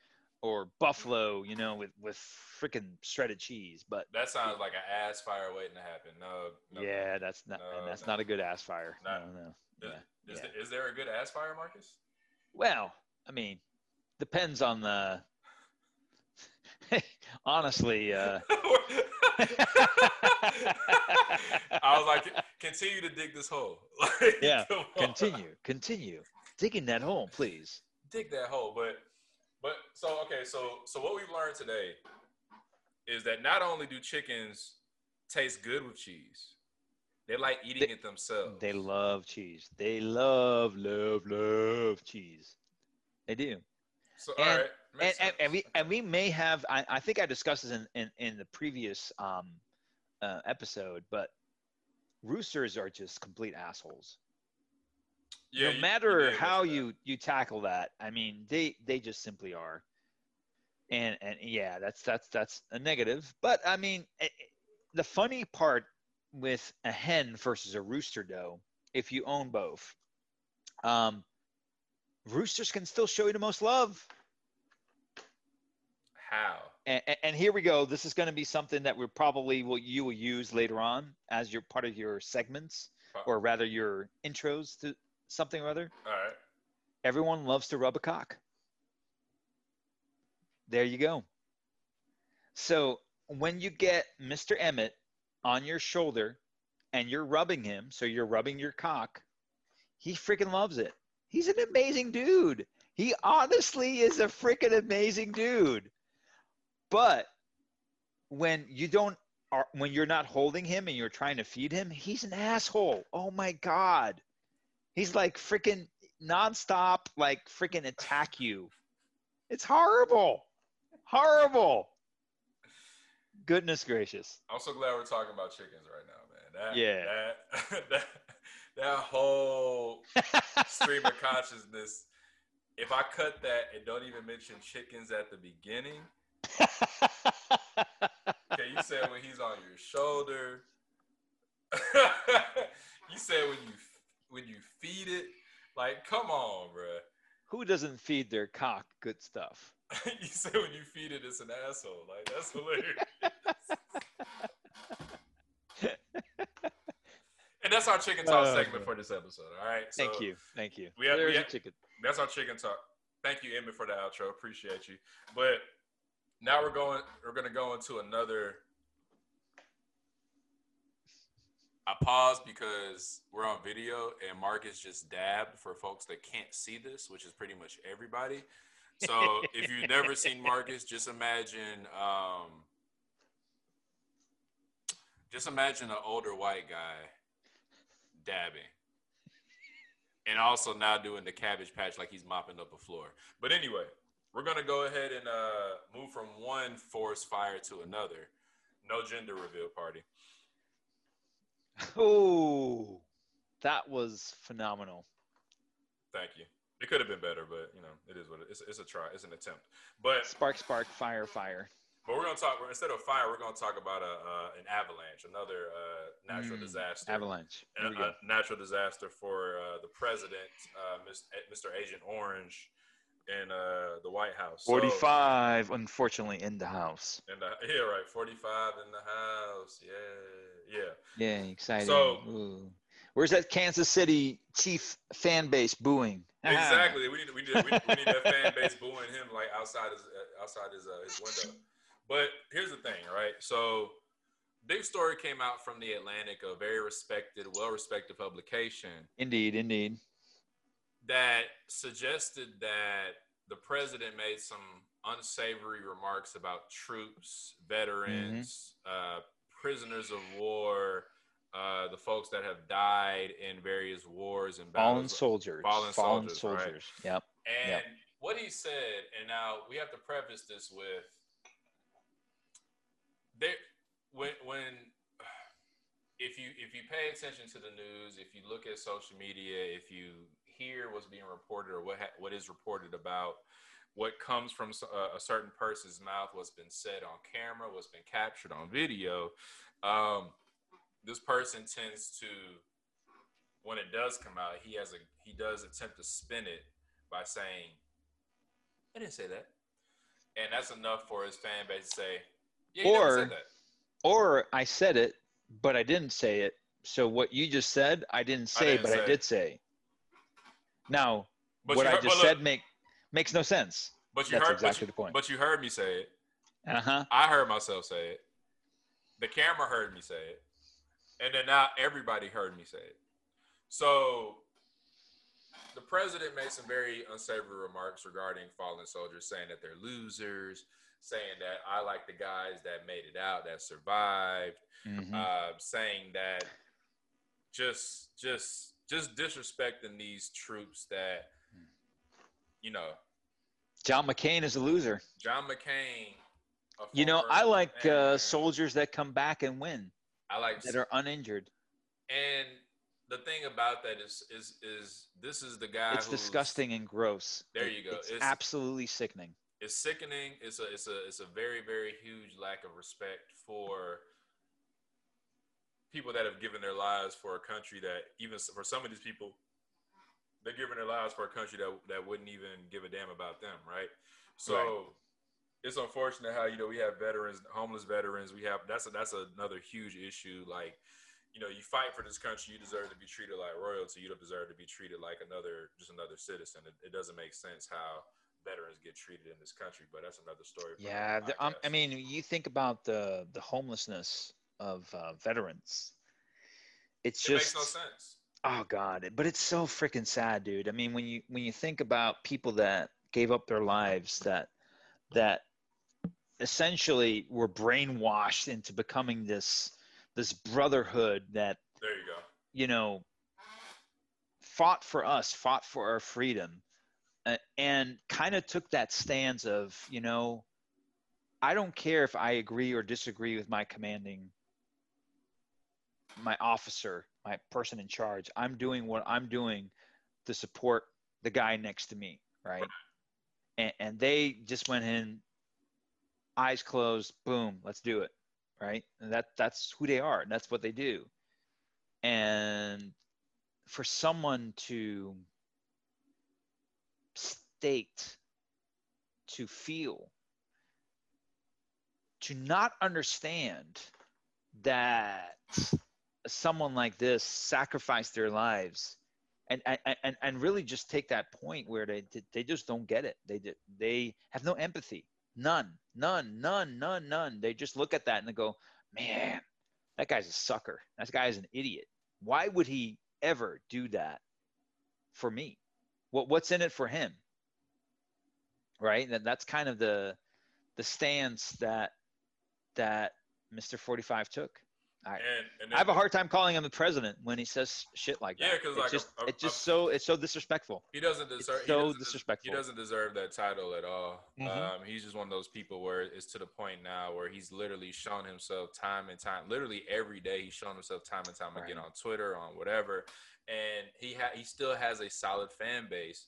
or buffalo, you know, with with freaking shredded cheese. But That sounds like an ass fire waiting to happen. No. no yeah, that's not No, and that's no. not a good ass fire. No. No, no. Is, Yeah. is, yeah. there, is there a good ass fire, Marcus? Well, I mean, depends on the. Honestly, uh, I was like, continue to dig this hole. Like, Yeah, continue, continue digging that hole, please. dig that hole. But but so okay, so so what we've learned today is that not only do chickens taste good with cheese, they like eating it themselves. They love cheese. They love, love, love cheese. They do. so all and- right, And, and, and we and we may have. I, I think I discussed this in, in, in the previous um, uh, episode, but roosters are just complete assholes. Yeah, no you- you matter did how you you tackle that, I mean, they they just simply are. And and yeah, that's that's that's a negative. But I mean, eh, eh, the funny part with a hen versus a rooster, though, if you own both, um, roosters can still show you the most love. how And, and, and here we go. This is going to be something that we probably will you will use later on as your part of your segments, or rather your intros to something or other. all right. Everyone loves to rub a cock. There you go. So when you get Mr. Emmett on your shoulder and you're rubbing him, so you're rubbing your cock, he freaking loves it. He's an amazing dude. He honestly is a freaking amazing dude. But when you don't are when you're not holding him and you're trying to feed him, he's an asshole. Oh my god. He's like freaking nonstop, like freaking attack you. It's horrible. Horrible. Goodness gracious. I'm so glad we're talking about chickens right now, man. That, Yeah. That, that, that whole stream of consciousness. If I cut that and don't even mention chickens at the beginning, okay, you said when he's on your shoulder. you said when you when you feed it. Like, come on, bro. Who doesn't feed their cock good stuff? you say when you feed it, it's an asshole. Like, that's hilarious. and that's our chicken talk Oh, segment for this episode. All right. So Thank you. Thank you. we have- we There's have- chicken. That's our chicken talk. Thank you, Emmett, for the outro. Appreciate you. But now we're going. We're going to go into another I paused because we're on video and Marcus just dabbed for folks that can't see this, which is pretty much everybody. So if you've never seen Marcus, just imagine, um, just imagine an older white guy dabbing, and also now doing the cabbage patch like he's mopping up a floor. But anyway, we're gonna go ahead and uh, move from one forest fire to another. No gender reveal party. Oh, that was phenomenal. Thank you. It could have been better, but you know, it is what it is. It's a try. It's an attempt. But Spark, spark, fire, fire. but we're gonna talk. Instead of fire, we're gonna talk about a uh, an avalanche, another uh, natural Mm, disaster. Avalanche. A, a natural disaster for uh, the president, uh, Mr. Agent Orange, in uh, the White House. So- 45, unfortunately, in the house. and uh, yeah, right. Forty-five in the house. Yeah, yeah. Yeah, exciting. So- Ooh. Where's that Kansas City Chief fan base booing? Exactly. We need we need we need, we need that fan base booing him like outside his uh, outside his uh, his window. But here's the thing, right? So, big story came out from the Atlantic, a very respected, well-respected publication Indeed, indeed. That suggested that the president made some unsavory remarks about troops, veterans, uh, prisoners of war, uh, the folks that have died in various wars and Fallen soldiers. fallen soldiers, right? Yep. And Yep. what he said, and now we have to preface this with there when when if you if you pay attention to the news, if you look at social media, if you hear what's being reported or what ha- what is reported about what comes from a certain person's mouth, what's been said on camera, what's been captured on video, um, this person tends to when it does come out, he has a he does attempt to spin it by saying, "I didn't say that," and that's enough for his fan base to say, "Yeah, you Or- said that." Or I said it, but I didn't say it. So what you just said, I didn't say, didn't but say. I did say. Now, But what I heard- just look, said make makes no sense. But you That's heard, exactly but you, the point. But you heard me say it. Uh huh. I heard myself say it. The camera heard me say it, and then now everybody heard me say it. So the president made some very unsavory remarks regarding fallen soldiers, saying that they're losers, saying that I like the guys that made it out, that survived, hmm uh, saying that just just just disrespecting these troops that you know John McCain is a loser. John McCain. You know, I like uh, soldiers that come back and win, I like that are uninjured. And the thing about that is, is, is this is the guy. It's disgusting and gross. There you go. It's, It's- absolutely sickening. It's sickening. It's a, it's a, it's a very, very huge lack of respect for people that have given their lives for a country that even for some of these people, they're giving their lives for a country that that wouldn't even give a damn about them, right? So. Right. It's unfortunate how you know we have veterans, homeless veterans. We have that's a, that's another huge issue. Like, you know, you fight for this country, you deserve to be treated like royalty. You don't deserve to be treated like another, just another citizen. It, it doesn't make sense how veterans get treated in this country, but that's another story. Yeah, the, um, I mean, you think about the the homelessness of uh, veterans. It's it just makes no sense. oh god, but it's so freaking sad, dude. I mean, when you when you think about people that gave up their lives, that that essentially were brainwashed into becoming this this brotherhood that There you go. you know fought for us, fought for our freedom, uh, and kind of took that stance of you know I don't care if I agree or disagree with my commanding my officer, my person in charge. I'm doing what I'm doing to support the guy next to me, right? And, and they just went in, eyes closed, boom, let's do it, right? And that that's who they are, and that's what they do. And for someone to state, to feel, to not understand that someone like this sacrifice their lives and and and really just take that point where they they just don't get it they they have no empathy none none none none none they just look at that and they go man that guy's a sucker. That guy's an idiot. Why would he ever do that for me? What what's in it for him? Right? That that's kind of the the stance that that Mr. 45 took. I, And, and I have a hard time calling him the president when he says shit like that. Yeah, because like just a- it's just a- so it's so disrespectful. He doesn't deserve. he so doesn't disrespectful. He doesn't deserve that title at all. Mhm. Um, he's just one of those people where it's to the point now where he's literally shown himself time and time, literally every day. He's shown himself time and time again on Twitter, on whatever, and he ha- he still has a solid fan base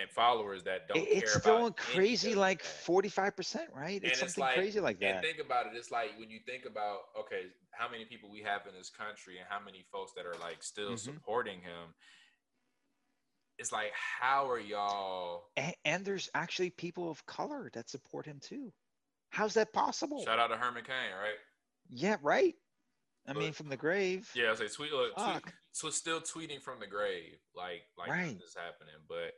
and followers that don't It- it's care still crazy, like 45%, right? It's it's something like- crazy like that. And think about it. It's like when you think about okay, how many people we have in this country and how many folks that are like still Mhm. supporting him. It's like, how are y'all? and, and there's actually people of color that support him too. How's that possible? Shout out to Herman Cain, right? Yeah, right. I mean, from the grave. Yeah, I say tweet, look, tweet so still tweeting from the grave, like like Right. this is happening. But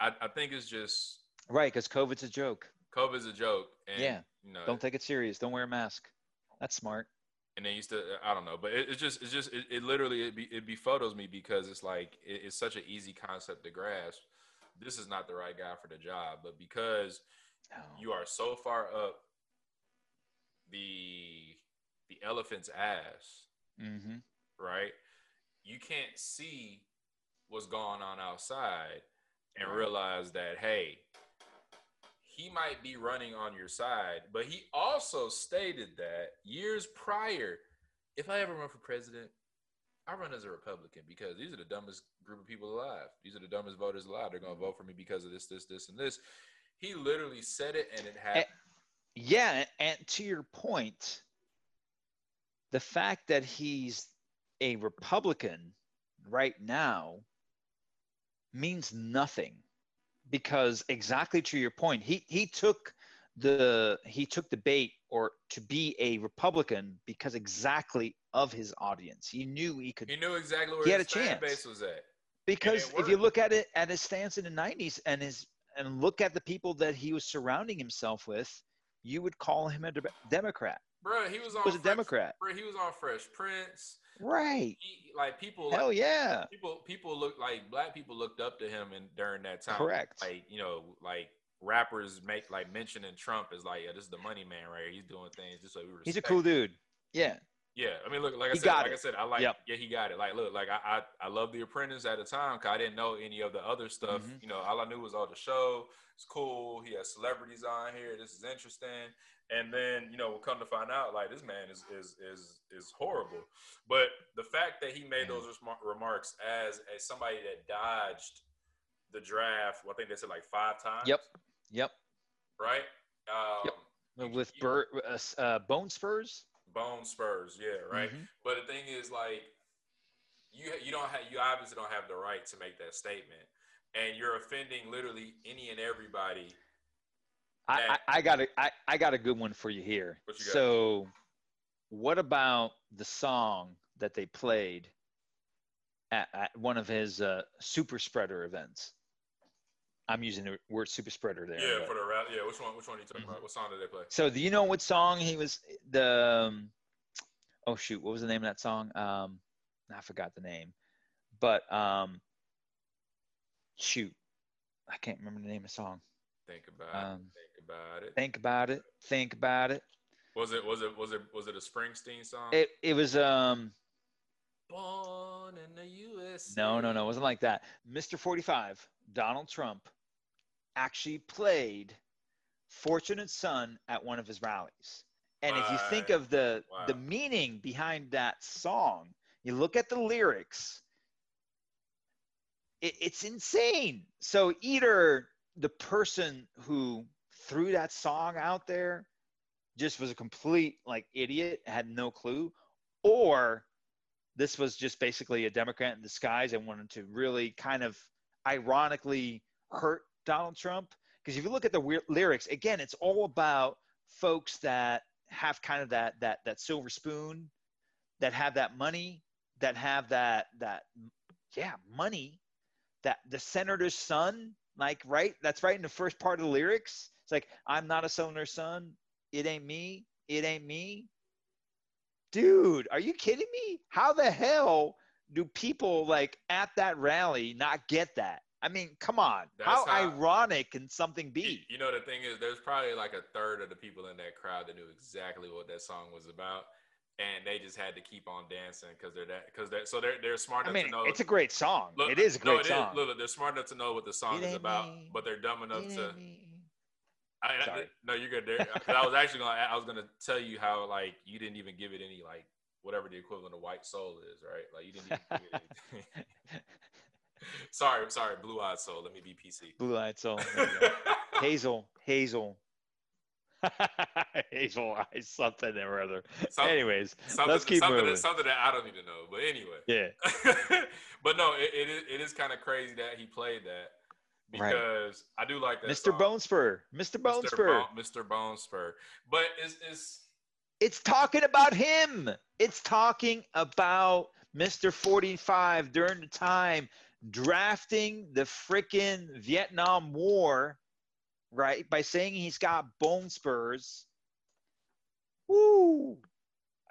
I, I think it's just Right, because COVID's a joke. COVID's a joke, and Yeah. you know, Don't take it serious. Don't wear a mask. That's smart. and then you still I don't know, but it, it's just it's just it, it literally it, be, it befuddles me because it's like it, it's such an easy concept to grasp. This is not the right guy for the job, but because No. you are so far up the the elephant's ass, Mm-hmm. right? You can't see what's going on outside and realize that hey, he might be running on your side, but he also stated that years prior, if I ever run for president, I run as a Republican because these are the dumbest group of people alive. These are the dumbest voters alive. They're gonna vote for me because of this, this, this, and this. He literally said it, and it happened. Yeah, and to your point, the fact that he's a Republican right now means nothing because exactly to your point, he he took the he took the bait or to be a Republican because exactly of his audience. He knew he could he knew exactly where He had his a chance. base was at. because if you look at it at his stance in the 90s and his and look at the people that he was surrounding himself with you would call him a de- democrat Bro, he was on was a democrat Bro, he was on Fresh Prince. right He, like people, hell yeah people, people look like black people looked up to him and during that time. correct Like you know, like rappers make like mentioning Trump is like, yeah, this is the money man right here. He's doing things just so we respect. he's a cool dude yeah Yeah, I mean, look, like I He said, like I said, I like, Yep. yeah, he got it. Like, look, like I, I, I love The Apprentice at the time because I didn't know any of the other stuff. Mhm. You know, all I knew was all the show. It's cool. He has celebrities on here. This is interesting. And then, you know, we'll come to find out, like this man is is is is horrible. But the fact that he made those remar- remarks as as somebody that dodged the draft, well, I think they said like five times. yep yep Right. Um, Yep. with Bur- uh, uh, bone spurs Bone Spurs, yeah, right. Mhm. But the thing is, like, you you don't have you obviously don't have the right to make that statement, and you're offending literally any and everybody. I, I, I got a I, I got a good one for you here What you got? so what about the song that they played at, at one of his uh, super spreader events i'm using the word super spreader there Yeah, but- for the rap. Yeah, which one? Which one are you talking Mhm. about? What song did they play? So do you know what song he was the um, oh shoot, what was the name of that song? Um I forgot the name. But um shoot. I can't remember the name of the song. Think about Um, it. Think about it. Think about it. Think about it. Was it was it was it was it a Springsteen song? It it was um Born in the U.S. no no no, it wasn't like that. Mr. 45, Donald Trump actually played Fortunate Son at one of his rallies. And if you think of the the meaning behind that song, you look at the lyrics, it, it's insane. So either the person who threw that song out there just was a complete like idiot, had no clue, or this was just basically a Democrat in disguise and wanted to really kind of ironically hurt Donald Trump. Because if you look at the lyrics, again, it's all about folks that have kind of that that that silver spoon, that have that money, that have that that yeah money, that the senator's son, like right, that's right in the first part of the lyrics. It's like I'm not a senator's son. It ain't me. It ain't me. dude, are you kidding me? How the hell do people like at that rally not get that? I mean, come on. How, how- ironic can something be? you know the thing is, there's probably like a third of the people in that crowd that knew exactly what that song was about, and they just had to keep on dancing because they're that because they're so they're they're smart I enough mean, to know. it's a great song. Look, it is a no, great it is. song. Look, look, they're smart enough to know what the song It is about, me. but they're dumb enough It to. Ain't me. I, I- Sorry. no, you're good. There, uh, 'cause I was actually gonna. I was gonna tell you how like you didn't even give it any like whatever the equivalent of white soul is, right? Like you didn't even give it anything. sorry, sorry, blue eyed soul. Let me be PC. Blue eyed soul. There you go. Hazel. Hazel. Hazel eyes, something or other. Some- Anyways, Something, let's keep something, moving. That, something that I don't even know. But anyway. yeah. but no, it, it is it is kind of crazy that he played that Right. because I do like that. Mr. song. Bonespur. Mr. Mr. Bonespur. Mr. Bonespur. But it's it's It's talking about him. It's talking about Mr. 45 during the time drafting the frickin' Vietnam War, right? By saying he's got bone spurs. Woo!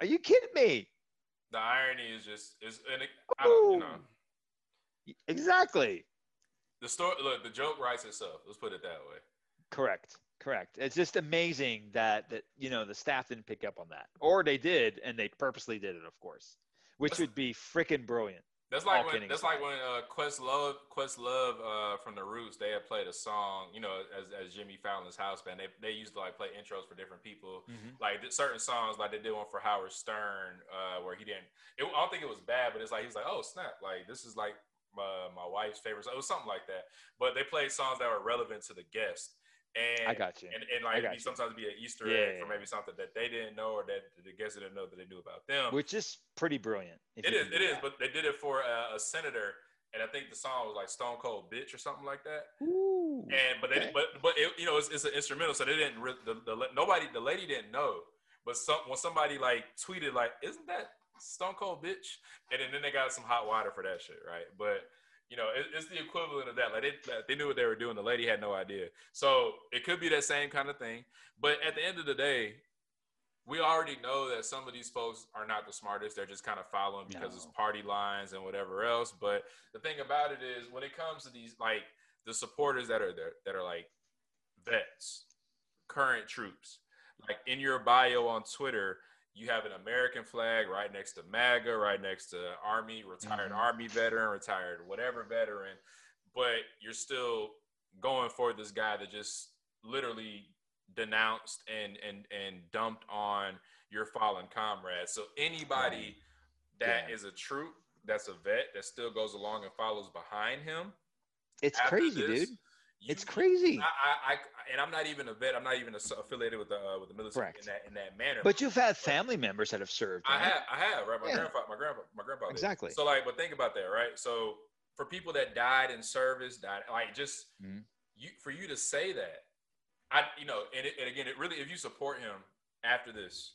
Are you kidding me? the irony is just is and it, I don't you know Exactly. The story. Look, the joke writes itself. Let's put it that way. Correct. Correct. It's just amazing that that you know the staff didn't pick up on that, or they did, and they purposely did it, of course, which That's- would be freaking brilliant. That's All like when that's aside. like when uh, Questlove Quest Love uh, from the Roots they had played a song you know as, as Jimmy Fallon's house band they they used to like play intros for different people like certain songs like they did one for Howard Stern uh, where he didn't it, I don't think it was bad but it's like he was like oh snap like this is like my, my wife's favorite it was something like that but they played songs that were relevant to the guest and I got you. and, and like it'd be you. sometimes be an Easter Yeah, egg yeah, for maybe something that they didn't know or that the guests didn't know that they knew about them which is pretty brilliant. it is, it is, that. but they did it for a, a senator, and I think the song was like "Stone Cold Bitch" or something like that. Ooh, And but they, okay. but but it, you know, it's, it's an instrumental, so they didn't. The, the nobody, the lady didn't know, but some when somebody like tweeted like, "Isn't that Stone Cold Bitch?" And then, then they got some hot water for that shit, right? But you know, it, it's the equivalent of that. Like they, they knew what they were doing. The lady had no idea. So it could be that same kind of thing. But at the end of the day, we already know that some of these folks are not the smartest. They're just kind of following because it's party lines and whatever else. But the thing about it is, when it comes to these, like the supporters that are there, that are like vets, current troops, like in your bio on Twitter, you have an American flag right next to MAGA, right next to Army, retired Mhm. Army veteran, retired whatever veteran, but you're still going for this guy that just literally denounced and and and dumped on your fallen comrades. So anybody that is Yeah. a troop, that's a vet, that still goes along and follows behind him. it's crazy, this, dude. You- It's crazy. I, I, I, and I'm not even a vet. I'm not even affiliated with the uh, with the military Correct. in that in that manner. But you've had family members that have served. I have, I have, right? My Yeah. grandfather, my grandpa, my grandpa. did. Exactly. So like, but think about that, right? So for people that died in service, died like just Mhm. you for you to say that, I you know, and, it, and again, it really if you support him after this,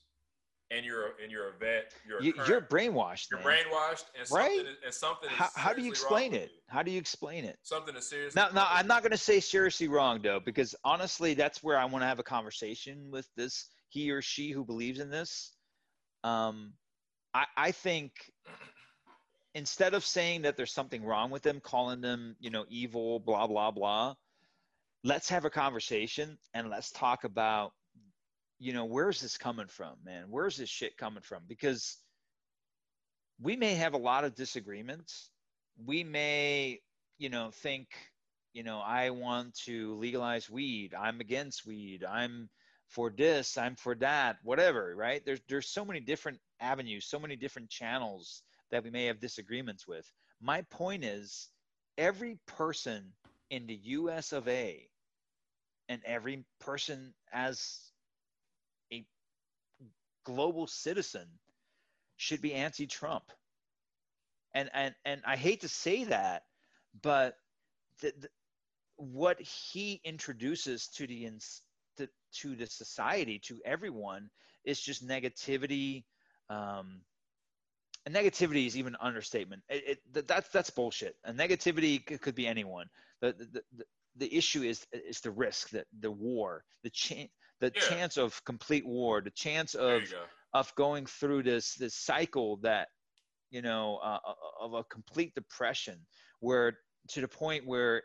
and you're a, and you're a vet, you're a You, current- you're brainwashed. you're man. brainwashed, and Right? something is, and something is How, how do you explain it? you. How do you explain it? Something is serious. Now, now I'm not going to say seriously wrong though, because honestly, that's where I want to have a conversation with this he or she who believes in this. Um, I, I think instead of saying that there's something wrong with them, calling them, you know, evil, blah blah blah, let's have a conversation and let's talk about, you know, where's this coming from, man? Where's this shit coming from? Because we may have a lot of disagreements. We may, you know, think, you know, I want to legalize weed. I'm against weed. I'm for this. I'm for that. Whatever, right? There's there's so many different avenues, so many different channels that we may have disagreements with. My point is, every person in the U.S. of A. and every person as global citizen should be anti-Trump. And and and I hate to say that, but the, the, what he introduces to the to, to the society to everyone is just negativity. Um, and negativity is even an understatement. It, it, th- that's that's bullshit. And negativity c- could be anyone. The the, the, the issue is is the risk, that the war, the chance the Yeah. chance of complete war, the chance of go. of going through this this cycle that you know uh, of a complete depression where to the point where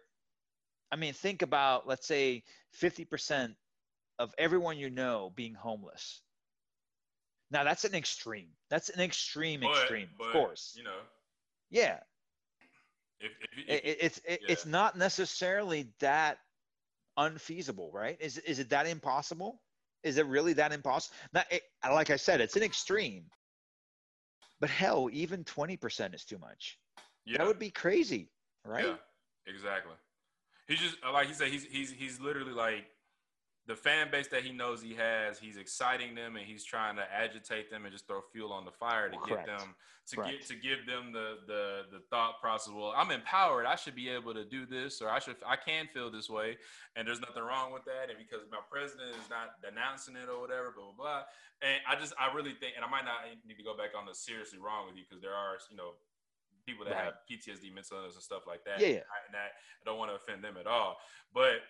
i mean think about let's say 50% of everyone you know being homeless. Now that's an extreme. That's an extreme But- extreme but, of course. You know, yeah if, if, if it- it's it, it's not necessarily that unfeasible right? Is, is it that impossible? Is it really that impossible now, it, like i said it's an extreme. But hell even 20% is too much. Yeah, that would be crazy right? Yeah, exactly. He just like he said, he's he's he's literally like the fan base that he knows he has. He's exciting them and he's trying to agitate them and just throw fuel on the fire to Correct. get them to Correct. get to give them the the the thought process. Well, I'm empowered. I should be able to do this, or I should I can feel this way, and there's nothing wrong with that. And because my president is not denouncing it or whatever, blah blah blah. And I just I really think, and I might not need to go back on the seriously wrong with you because there are you know people that Right. have PTSD, mental illness, and stuff like that. Yeah, yeah. And that I don't want to offend them at all. But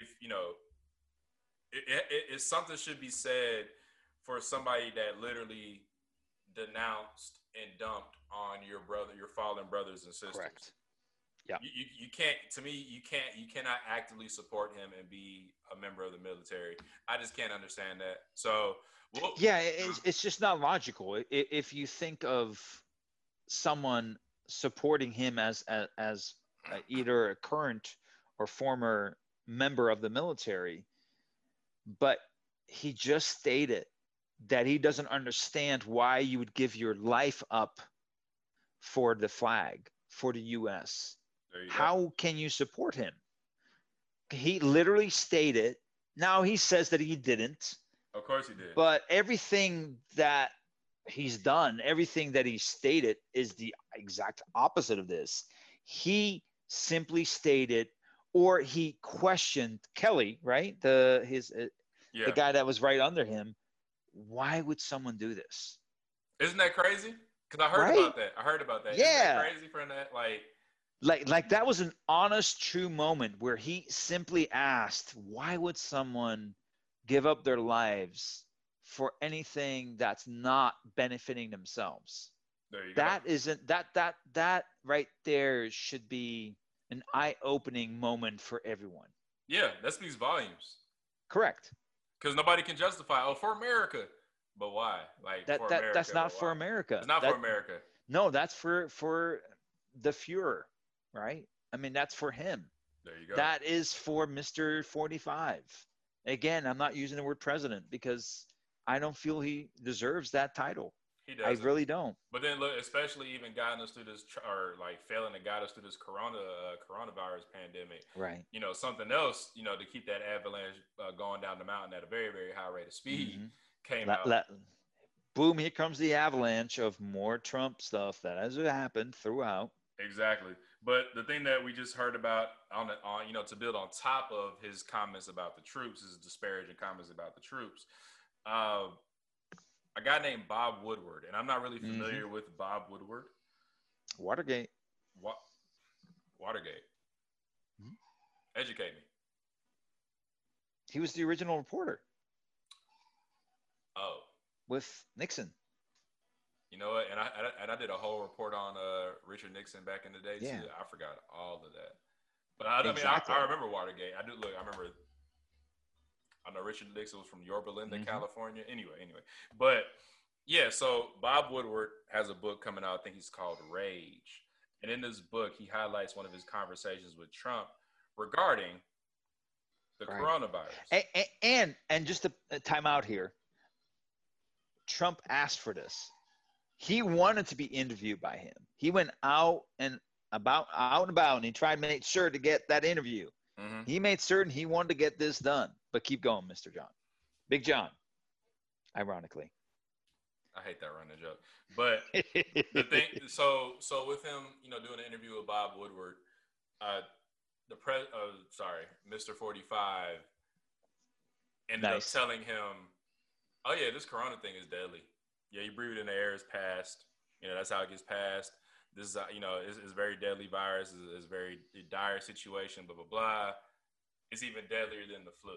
if you know, it, it, it's something should be said for somebody that literally denounced and dumped on your brother, your fallen brothers and sisters. correct Yeah. You, you, you can't. To me, you can't. You cannot actively support him and be a member of the military. I just can't understand that. So, well, yeah it- it's, it's just not logical if you think of someone supporting him as as, as either a current or former member of the military but he just stated that he doesn't understand why you would give your life up for the flag for the US you go. how can you support him he literally stated now he says that he didn't Of course he did. but everything that he's done, everything that he stated is the exact opposite of this. He simply stated, or he questioned Kelly, right? The his uh, yeah. the guy that was right under him. Why would someone do this? Isn't that crazy? Because I heard Right? about that. I heard about that. Isn't that Yeah. crazy for that. Like, Like like that was an honest, true moment where he simply asked, why would someone give up their lives for anything that's not benefiting themselves? there you go. that isn't that that that right there should be an eye-opening moment for everyone Yeah, that speaks volumes. correct Because nobody can justify, oh, for America. But why? Like that, that America, that's not for america It's not That- for America. no that's for for the Fuhrer, right i mean that's for him There you go. that is for mr 45 again i'm not using the word president because i don't feel he deserves that title he i really don't But then look, especially even guiding us through this, or like failing to guide us through this corona uh, coronavirus pandemic. right You know, something else. You know, to keep that avalanche uh, going down the mountain at a very, very high rate of speed Mhm. came Let- out. let- boom here comes the avalanche of more trump stuff that has happened throughout Exactly. But the thing that we just heard about on the, on you know to build on top of his comments about the troops, his disparaging comments about the troops. Uh, a guy named Bob Woodward, and I'm not really Mhm. familiar with Bob Woodward. watergate Wa- Watergate. Mhm. Educate me. He was the original reporter Oh, with Nixon. you know what? And I and I- did a whole report on uh, Richard Nixon back in the day Yeah. too. I forgot all of that. But I, I mean, I, I remember Watergate. I do look. I remember. I know Richard Nixon was from Yorba Linda, Mhm. California. Anyway, anyway, but yeah. So Bob Woodward has a book coming out. I think he's called Rage, and in this book, he highlights one of his conversations with Trump regarding the Right. coronavirus. And, and and just a, a time out here. Trump asked for this. He wanted to be interviewed by him. He went out and about out and about, and he tried to make sure to get that interview. Mhm. He made certain he wanted to get this done. But keep going, Mr. John, Big John. Ironically, I hate that running joke, but the thing so so with him you know doing an interview with bob woodward uh the pre uh, sorry mr 45 ended Nice. up telling him oh yeah this corona thing is deadly. Yeah you breathe it in the air it's passed. You know that's how it gets passed. This is uh, you know it's, it's very deadly virus. It's, it's very dire situation blah blah blah. It's even deadlier than the flu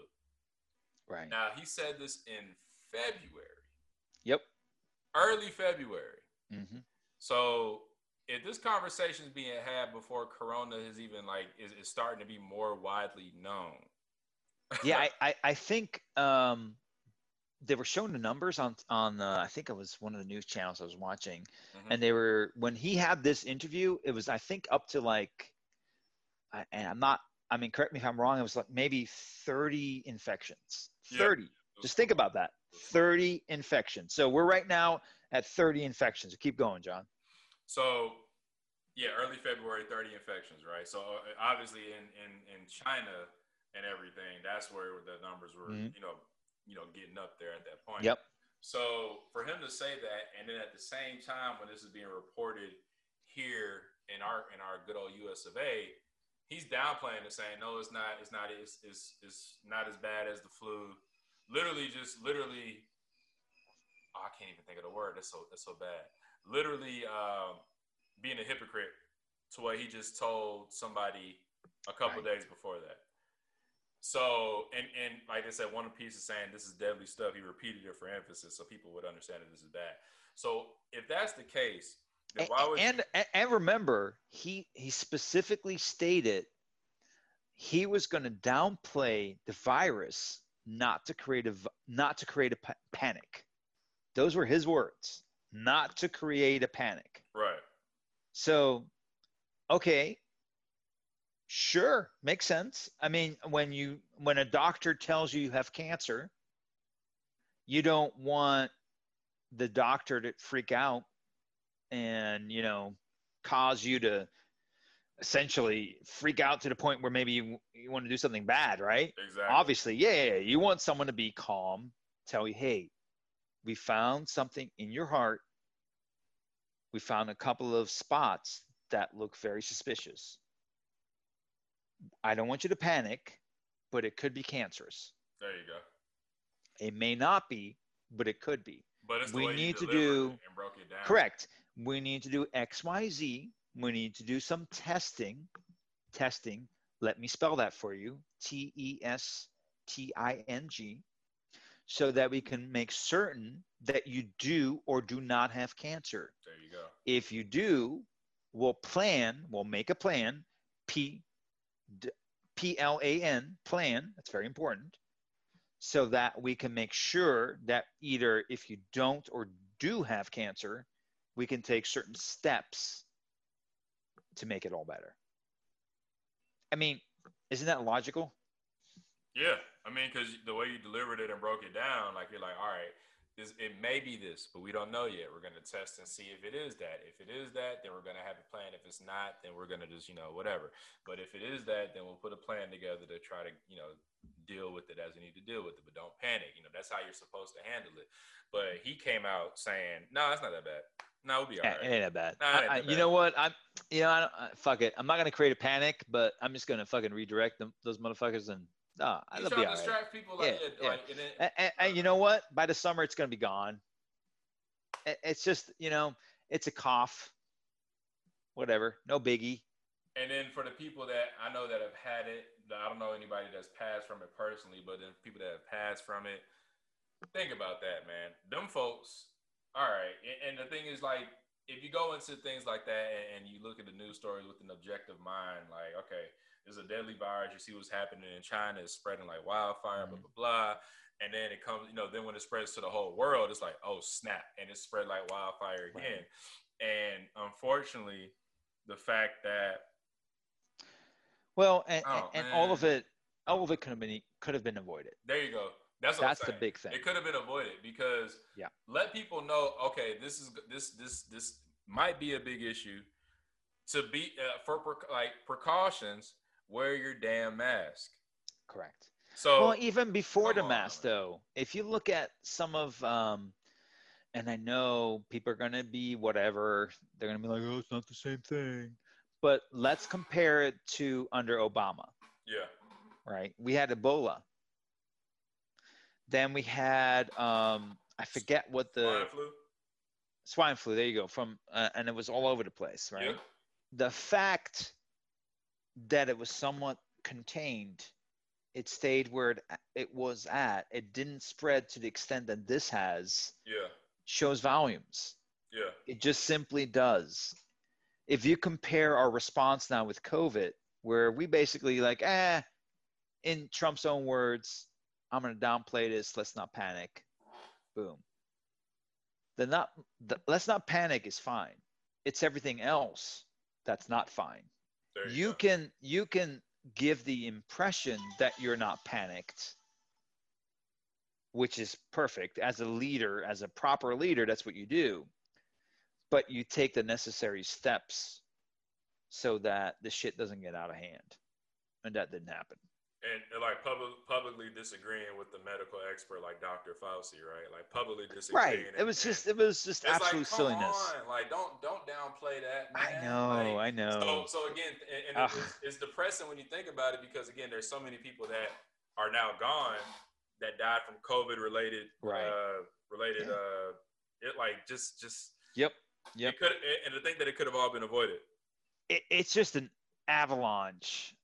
right. now he said this in february Yep. early February. hmm So if this conversation is being had before Corona is even like is, is starting to be more widely known. Yeah, I, I, I think um, they were showing the numbers on on uh, I think it was one of the news channels I was watching, Mhm. and they were when he had this interview, it was I think up to like, I, and I'm not. I mean, correct me if I'm wrong. It was like maybe 30 infections. Yeah. 30. Just think about that. 30 infections. So we're right now at 30 infections. Keep going, John. So, yeah, early February, 30 infections, right? So uh, obviously in, in, in China and everything, that's where the numbers were, Mhm. you know, you know, getting up there at that point. Yep. So for him to say that, and then at the same time when this is being reported here in our in our good old U.S. of A, he's downplaying and saying, no, it's not, it's not, it's it's, it's not as bad as the flu. Literally, just literally, oh, I can't even think of the word. That's so that's so bad. Literally, um, being a hypocrite to what he just told somebody a couple Right. days before that. So, and and like I said, one piece is saying this is deadly stuff. He repeated it for emphasis, so people would understand that this is bad. So, if that's the case, would and, and and remember, he he specifically stated he was going to downplay the virus, not to create a not to create a pa- panic. Those were his words, not to create a panic. right? So, okay, sure, makes sense. I mean, when you when a doctor tells you you have cancer, you don't want the doctor to freak out and you know cause you to essentially freak out to the point where maybe you, you want to do something bad, right? Exactly. Obviously, yeah, yeah, yeah. You want someone to be calm, tell you, hey, we found something in your heart. We found a couple of spots that look very suspicious. I don't want you to panic, but it could be cancerous. There you go. It may not be, but it could be. But We need to do- it and broke it down. Correct. We need to do XYZ. We need to do some testing. Testing. Let me spell that for you T E S T I N G. So that we can make certain that you do or do not have cancer. There you go. If you do, we'll plan, we'll make a plan, P P L A N, plan, that's very important, so that we can make sure that either if you don't or do have cancer, we can take certain steps to make it all better. I mean, isn't that logical? Yeah, I mean, because the way you delivered it and broke it down, like you're like, all right, this it may be this, but we don't know yet. We're gonna test and see if it is that. If it is that, then we're gonna have a plan. If it's not, then we're gonna just you know whatever. But if it is that, then we'll put a plan together to try to you know deal with it as we need to deal with it. But don't panic. You know that's how you're supposed to handle it. But he came out saying, no, it's not that bad. No, we'll be all Eh. It ain't that bad. It ain't I- I- that you bad. know what? I'm, you know, I don't, uh, fuck it. I'm not gonna create a panic, but I'm just gonna fucking redirect them, those motherfuckers, and nah, He's they'll trying be to all right. distract people like, Yeah, yeah, yeah. like and then, And, and, and you know what? By the summer, it's gonna be gone. It- It's just, you know, it's a cough. Whatever, no biggie. And then for the people that I know that have had it, I don't know anybody that's passed from it personally, but then people that have passed from it, think about that, man. Them folks, all right. And, the thing is, like, if you go into things like that and you look at the news stories with an objective mind, like, okay, there's a deadly virus. You see what's happening in China. It's spreading like wildfire, blah, Mhm. blah, blah. And then it comes, you know, then when it spreads to the whole world, it's like, oh, snap. And it spread like wildfire again. And unfortunately, the fact that Well, and, Oh, and, and all of it, all of it could have been could have been avoided. There you go. That's That's the big thing. It could have been avoided because Yeah. let people know. Okay, this is this this this might be a big issue. To be uh, for like precautions, wear your damn mask. Correct. So well, even before the come mask, on. though, if you look at some of, um, and I know people are gonna be whatever, they're gonna be like, oh, it's not the same thing. But let's compare it to under Obama. yeah, right? We had Ebola. Then we had um, I forget what the swine flu. swine flu. There you go. From uh, and it was all over the place, right? Yeah, The fact that it was somewhat contained, it stayed where it, it was at. It didn't spread to the extent that this has. yeah, shows volumes. Yeah. It just simply does. If you compare our response now with COVID, where we basically like, eh, in Trump's own words, I'm going to downplay this. Let's not panic. Boom. The not, the, let's not panic is fine. It's everything else that's not fine. You, You can you can give the impression that you're not panicked, which is perfect. As a leader, as a proper leader, that's what you do. But you take the necessary steps so that the shit doesn't get out of hand. And that didn't happen. And, and like public, publicly disagreeing with the medical expert like Dr. Fauci, right? Like publicly disagreeing. Right. It was just it was just absolute like, silliness. On. Like don't don't downplay that, I know, Like, I know. So, so again, and, and it's, it's depressing when you think about it because again, there's so many people that are now gone that died from COVID related, Right. uh, related, Yeah. uh, it like just, just Yep. Yep. It could, and to think that it could have all been avoided. It, it's just an avalanche.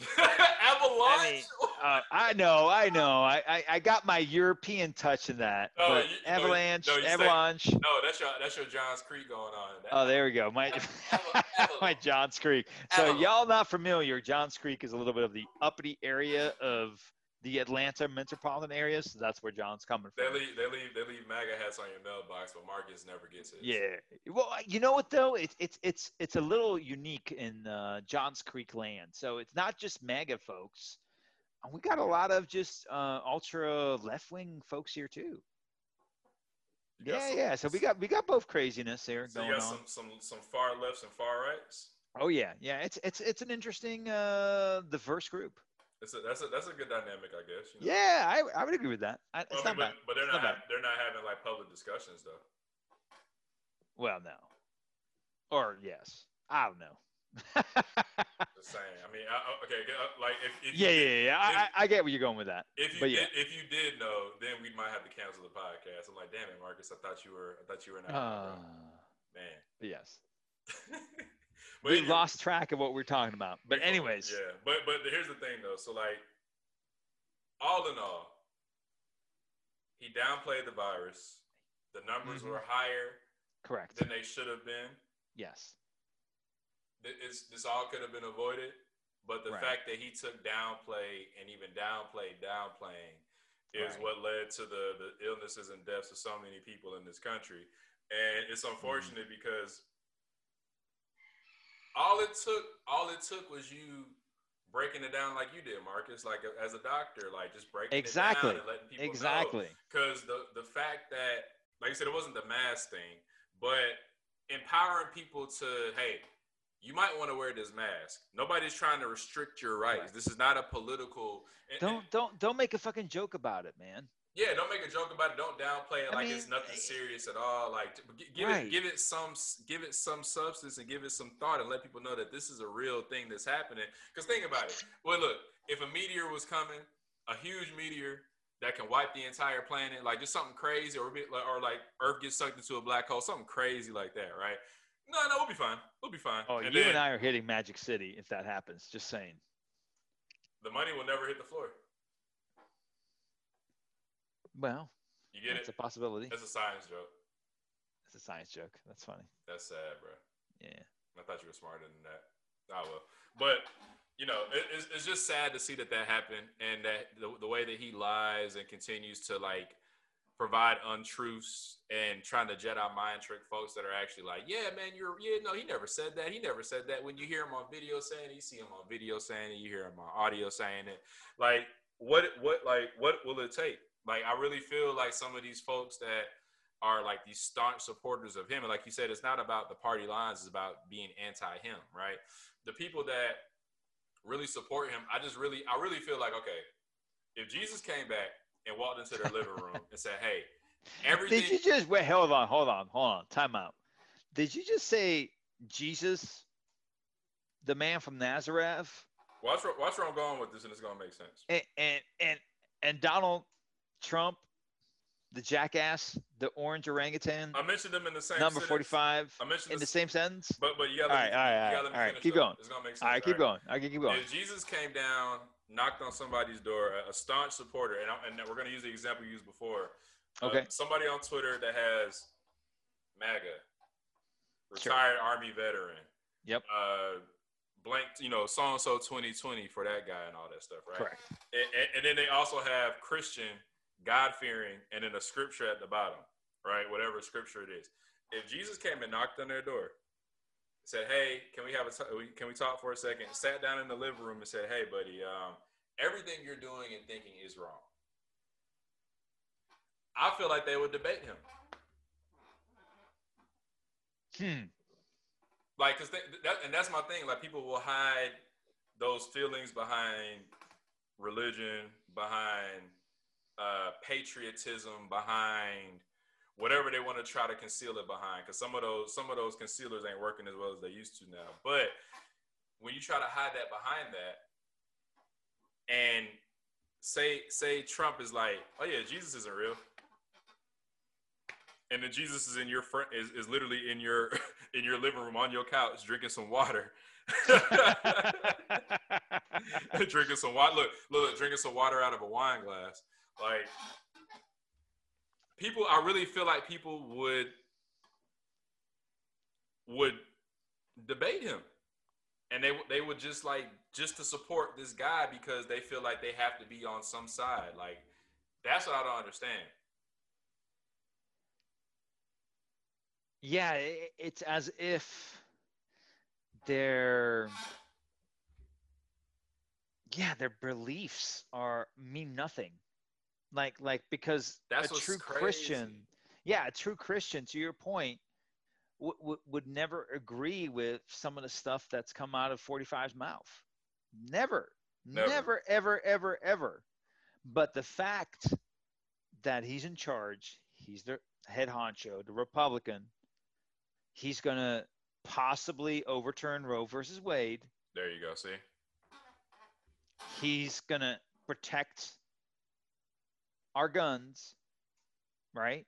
Avalanche. I mean, uh, I know, I know. I, I, I got my European touch in that. Oh, but you- avalanche, no, you avalanche. no, that's your that's your Johns Creek going on. That- Oh, there we go. My my Johns Creek. So Avalon. y'all not familiar? Johns Creek is a little bit of the uppity area of the Atlanta metropolitan area. So that's where John's coming from. They leave, they leave, they leave MAGA hats on your mailbox, but Marcus never gets it. Yeah. Well, you know what though? It's it's it's it's a little unique in uh, Johns Creek land. So it's not just MAGA folks. Uh, We got a lot of just uh, ultra left wing folks here too. Yeah, some- yeah. So we got we got both craziness there So going you got on. some some some far lefts and far rights. Oh yeah, yeah. It's it's it's an interesting uh, diverse group. It's a, that's a that's a good dynamic, I guess. You know? Yeah, I, I would agree with that. I, Well, it's I not mean, bad. but, but they're It's not, not hav- they're not having like public discussions though. Well, no. Or yes. I don't know. Just saying. I mean, I, okay, uh, like if, if yeah, you yeah, yeah. I, I I get where you're going with that. If you But did, yeah. if you did know, then we might have to cancel the podcast. I'm like, damn it, Marcus. I thought you were. I thought you were in Uh, man. yes. We lost track of what we're talking about. But anyways, Yeah, but but here's the thing though. So like, all in all, he downplayed the virus. The numbers Mhm. were higher correct. than they should have been. Yes. It's, this all could have been avoided, but the Right. fact that he took downplay and even downplayed downplaying is Right. what led to the, the illnesses and deaths of so many people in this country. And it's Mm-hmm. unfortunate because all it took all it took was you breaking it down like you did, Marcus, like as a doctor, like just breaking Exactly. it down and letting people Exactly. because the the fact that like I said, it wasn't the mask thing, but empowering people to hey, you might want to wear this mask. Nobody's trying to restrict your rights. Right. This is not a political. and- Don't don't don't make a fucking joke about it, man. Yeah, don't make a joke about it. Don't downplay it I like mean, it's nothing eh, serious at all. Like, give Right. it, give it some, give it some substance and give it some thought, and let people know that this is a real thing that's happening. Because think about it. Well, look, if a meteor was coming, a huge meteor that can wipe the entire planet, like just something crazy, or be- or like Earth gets sucked into a black hole, something crazy like that, right? No, no, we'll be fine. We'll be fine. Oh, and you then and I are hitting Magic City if that happens. Just saying. the money will never hit the floor. Well, You get it's it? a possibility. It's a science joke. It's a science joke. That's funny. That's sad, bro. Yeah. I thought you were smarter than that. Ah, I will. But, you know, it, it's, it's just sad to see that that happened and that the, the way that he lies and continues to, like, provide untruths and trying to Jedi mind trick folks that are actually like, yeah, man, you're, yeah, no, he never said that. He never said that. When you hear him on video saying it, you see him on video saying it, you hear him on audio saying it. Like, what, what, like, what will it take? Like, I really feel like some of these folks that are like these staunch supporters of him. And like you said, it's not about the party lines, it's about being anti him, right? The people that really support him, I just really, I really feel like, okay, if Jesus came back and walked into their living room and said, hey, everything. Did you just wait? Hold on, hold on, hold on. Time out. Did you just say Jesus, the man from Nazareth, watch, where, watch where I'm going with this and it's going to make sense. and and and, and Donald Trump, the jackass, the orange orangutan, I mentioned them in the same number forty-five, I mentioned in the this, same sentence? but, but you got All right, all right, all right, all right. Keep going. It's to make sense. All right, keep all going. I can keep going. If Jesus came down, knocked on somebody's door, a, a staunch supporter, and, I, and we're going to use the example you used before Uh, Okay. somebody on Twitter that has MAGA, Sure. retired Army veteran. Yep. Uh, blank, you know, so and so 2020 for that guy and all that stuff, right? Correct. And, and, and then they also have Christian, God fearing, and then a scripture at the bottom, right? Whatever scripture it is. If Jesus came and knocked on their door, said, "Hey, can we have a t- can we talk for a second? Sat down in the living room and said, "Hey, buddy, um, everything you're doing and thinking is wrong." I feel like they would debate him, Hmm. like, cause they, that, and that's my thing. Like, people will hide those feelings behind religion, behind uh, patriotism, behind whatever they want to try to conceal it behind. Because some of those some of those concealers ain't working as well as they used to now. But when you try to hide that behind that, and say say Trump is like, oh yeah, Jesus isn't real. And then Jesus is in your front is, is literally in your in your living room on your couch drinking some water. drinking some water. Look, look, drinking some water out of a wine glass. Like people, I really feel like people would would debate him, and they they would just like just to support this guy because they feel like they have to be on some side. Like that's what I don't understand. yeah, it's as if their yeah their beliefs are mean nothing. Like like because That's a true crazy. Christian, yeah, a true Christian, to your point, w- w- would never agree with some of the stuff that's come out of 45's mouth. Never, Never. never, ever, ever, ever. But the fact that he's in charge, he's the head honcho, the Republican, he's going to possibly overturn Roe versus Wade. There you go. See, He's going to protect our guns, right?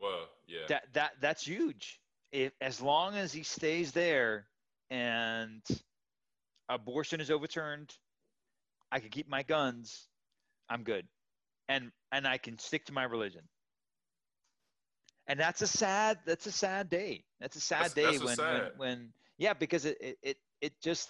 well, yeah, that that that's huge. If as long as he stays there and abortion is overturned, I can keep my guns. I'm good, and and I can stick to my religion. And that's a sad. That's a sad day. That's a sad That's- day that's when, what's when when yeah because it it it, it just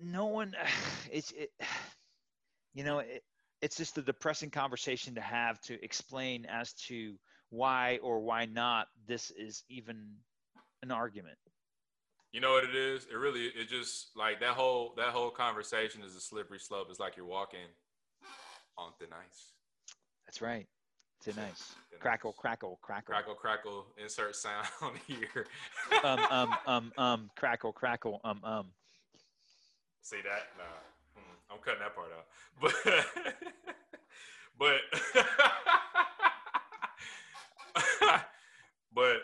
no one it's it you know it, it's just a depressing conversation to have to explain as to why or why not this is even an argument. You know what it is? It really it just like that whole that whole conversation is a slippery slope. It's like you're walking on thin ice. That's right. It's a nice Thin crackle, ice. crackle, crackle, Crackle crackle insert sound here. um, um, um, um, crackle, crackle, um, um. See that? Nah. I'm cutting that part out. But but but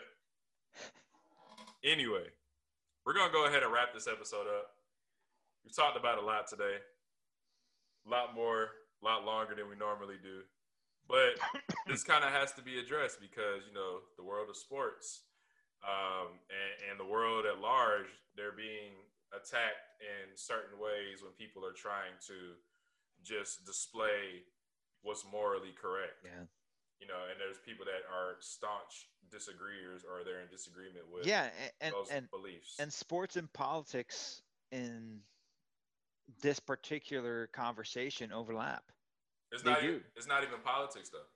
anyway, we're gonna go ahead and wrap this episode up. We talked about a lot today. A lot more, a lot longer than we normally do. But this kind of has to be addressed because, you know, the world of sports um, and, and the world at large, they're being attacked in certain ways when people are trying to just display what's morally correct. Yeah. You know, and there's people that are staunch disagreeers or they're in disagreement with Yeah, and those and beliefs. and sports and politics in this particular conversation overlap. it's they not do. even, it's not even politics though.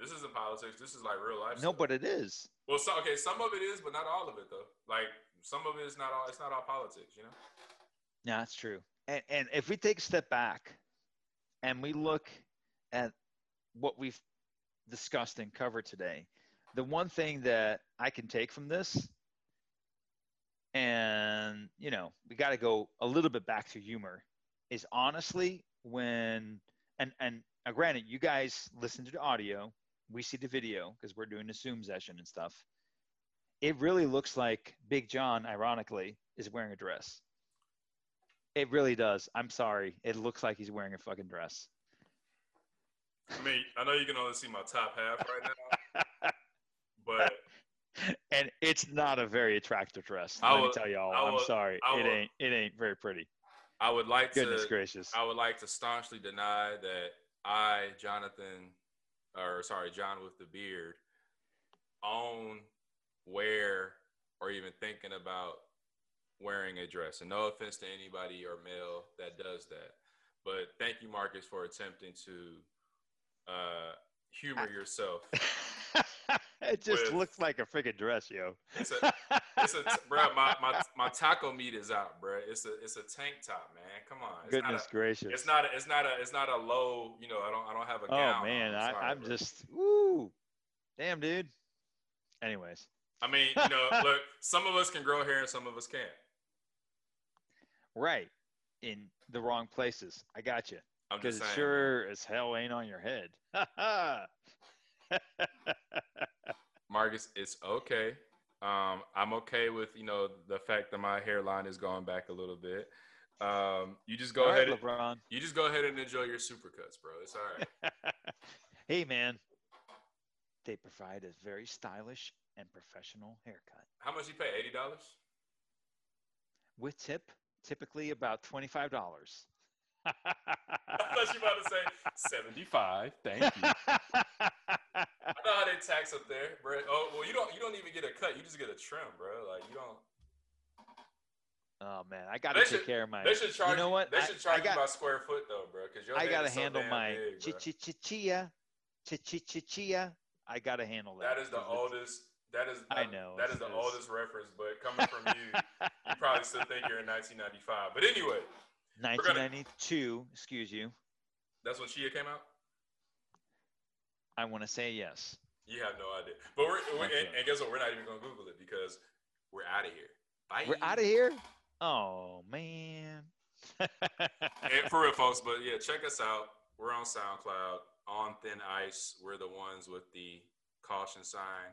This isn't politics. This is like real life. No, stuff. but it is. well, so, okay, some of it is, but not all of it though. Like some of it is not all. It's not all politics. You know. Yeah, that's true. And and if we take a step back and we look at what we've discussed and covered today, the one thing that I can take from this, and you know, we got to go a little bit back to humor, is honestly when and and uh, granted, you guys listen to the audio, we see the video because we're doing a Zoom session and stuff. It really looks like Big John, ironically, is wearing a dress. It really does. I'm sorry. It looks like he's wearing a fucking dress. I mean, I know you can only see my top half right now, but and it's not a very attractive dress. I Let will- me tell y'all. I'm sorry. I it ain't. It ain't very pretty. I would like Goodness to. gracious. I would like to staunchly deny that I, Jonathan, or sorry, John with the beard, own, wear, or even thinking about wearing a dress. And no offense to anybody or male that does that, but thank you, Marcus, for attempting to uh, humor yourself. it just With- looks like a freaking dress, yo. It's a, it's a, bro. My, my my taco meat is out, bro. It's a it's a tank top, man. Come on. It's Goodness not a, gracious. It's not. A, it's not a. It's not a low. You know. I don't. I don't have a oh man, on. I, Sorry, I'm bro. just woo. Damn, dude. Anyways, I mean, you know, look. Some of us can grow hair, and some of us can't. right in the wrong places. I got you. Because it sure as hell ain't on your head. Marcus, it's okay. Um, I'm okay with you know the fact that my hairline is going back a little bit. Um, you just go All right, ahead. and, LeBron. you just go ahead and enjoy your supercuts, bro. It's all right. hey, man. They provide a very stylish and professional haircut How much you pay? Eighty dollars. with tip, typically about twenty-five dollars. I thought you were about to say seventy-five. Thank you. I know how they tax up there, bro. Oh well, you don't. You don't even get a cut. You just get a trim, bro. Like you don't. oh man, I got to They take should- care of my. They should charge. you know what? They should charge I got, you by square foot though, bro. Because your I head got to is so handle my big, bro. chi-chi-chi-chia, chi-chi-chi-chia. I got to handle that. That is the oldest. That is. I know, That is the oldest reference, but coming from you, you probably still think you're in 1995. But anyway, 1992. Excuse you. that's when Chia came out. I want to say yes. You have no idea. But we're, we're and, and guess what? We're not even gonna Google it because we're out of here. Bye. We're out of here. Oh man. And for real, folks. But yeah, check us out. We're on SoundCloud, on Thin Ice. We're the ones with the caution sign,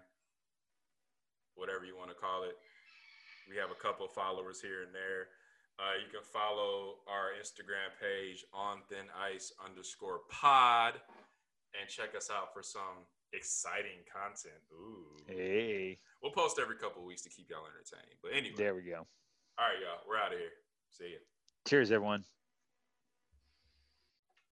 whatever you want to call it. We have a couple followers here and there. Uh, you can follow our Instagram page on Thin Ice underscore Pod, and check us out for some exciting content. Ooh, hey, we'll post every couple of weeks to keep y'all entertained. But anyway, there we go. all right, y'all, we're out of here. See ya. Cheers, everyone.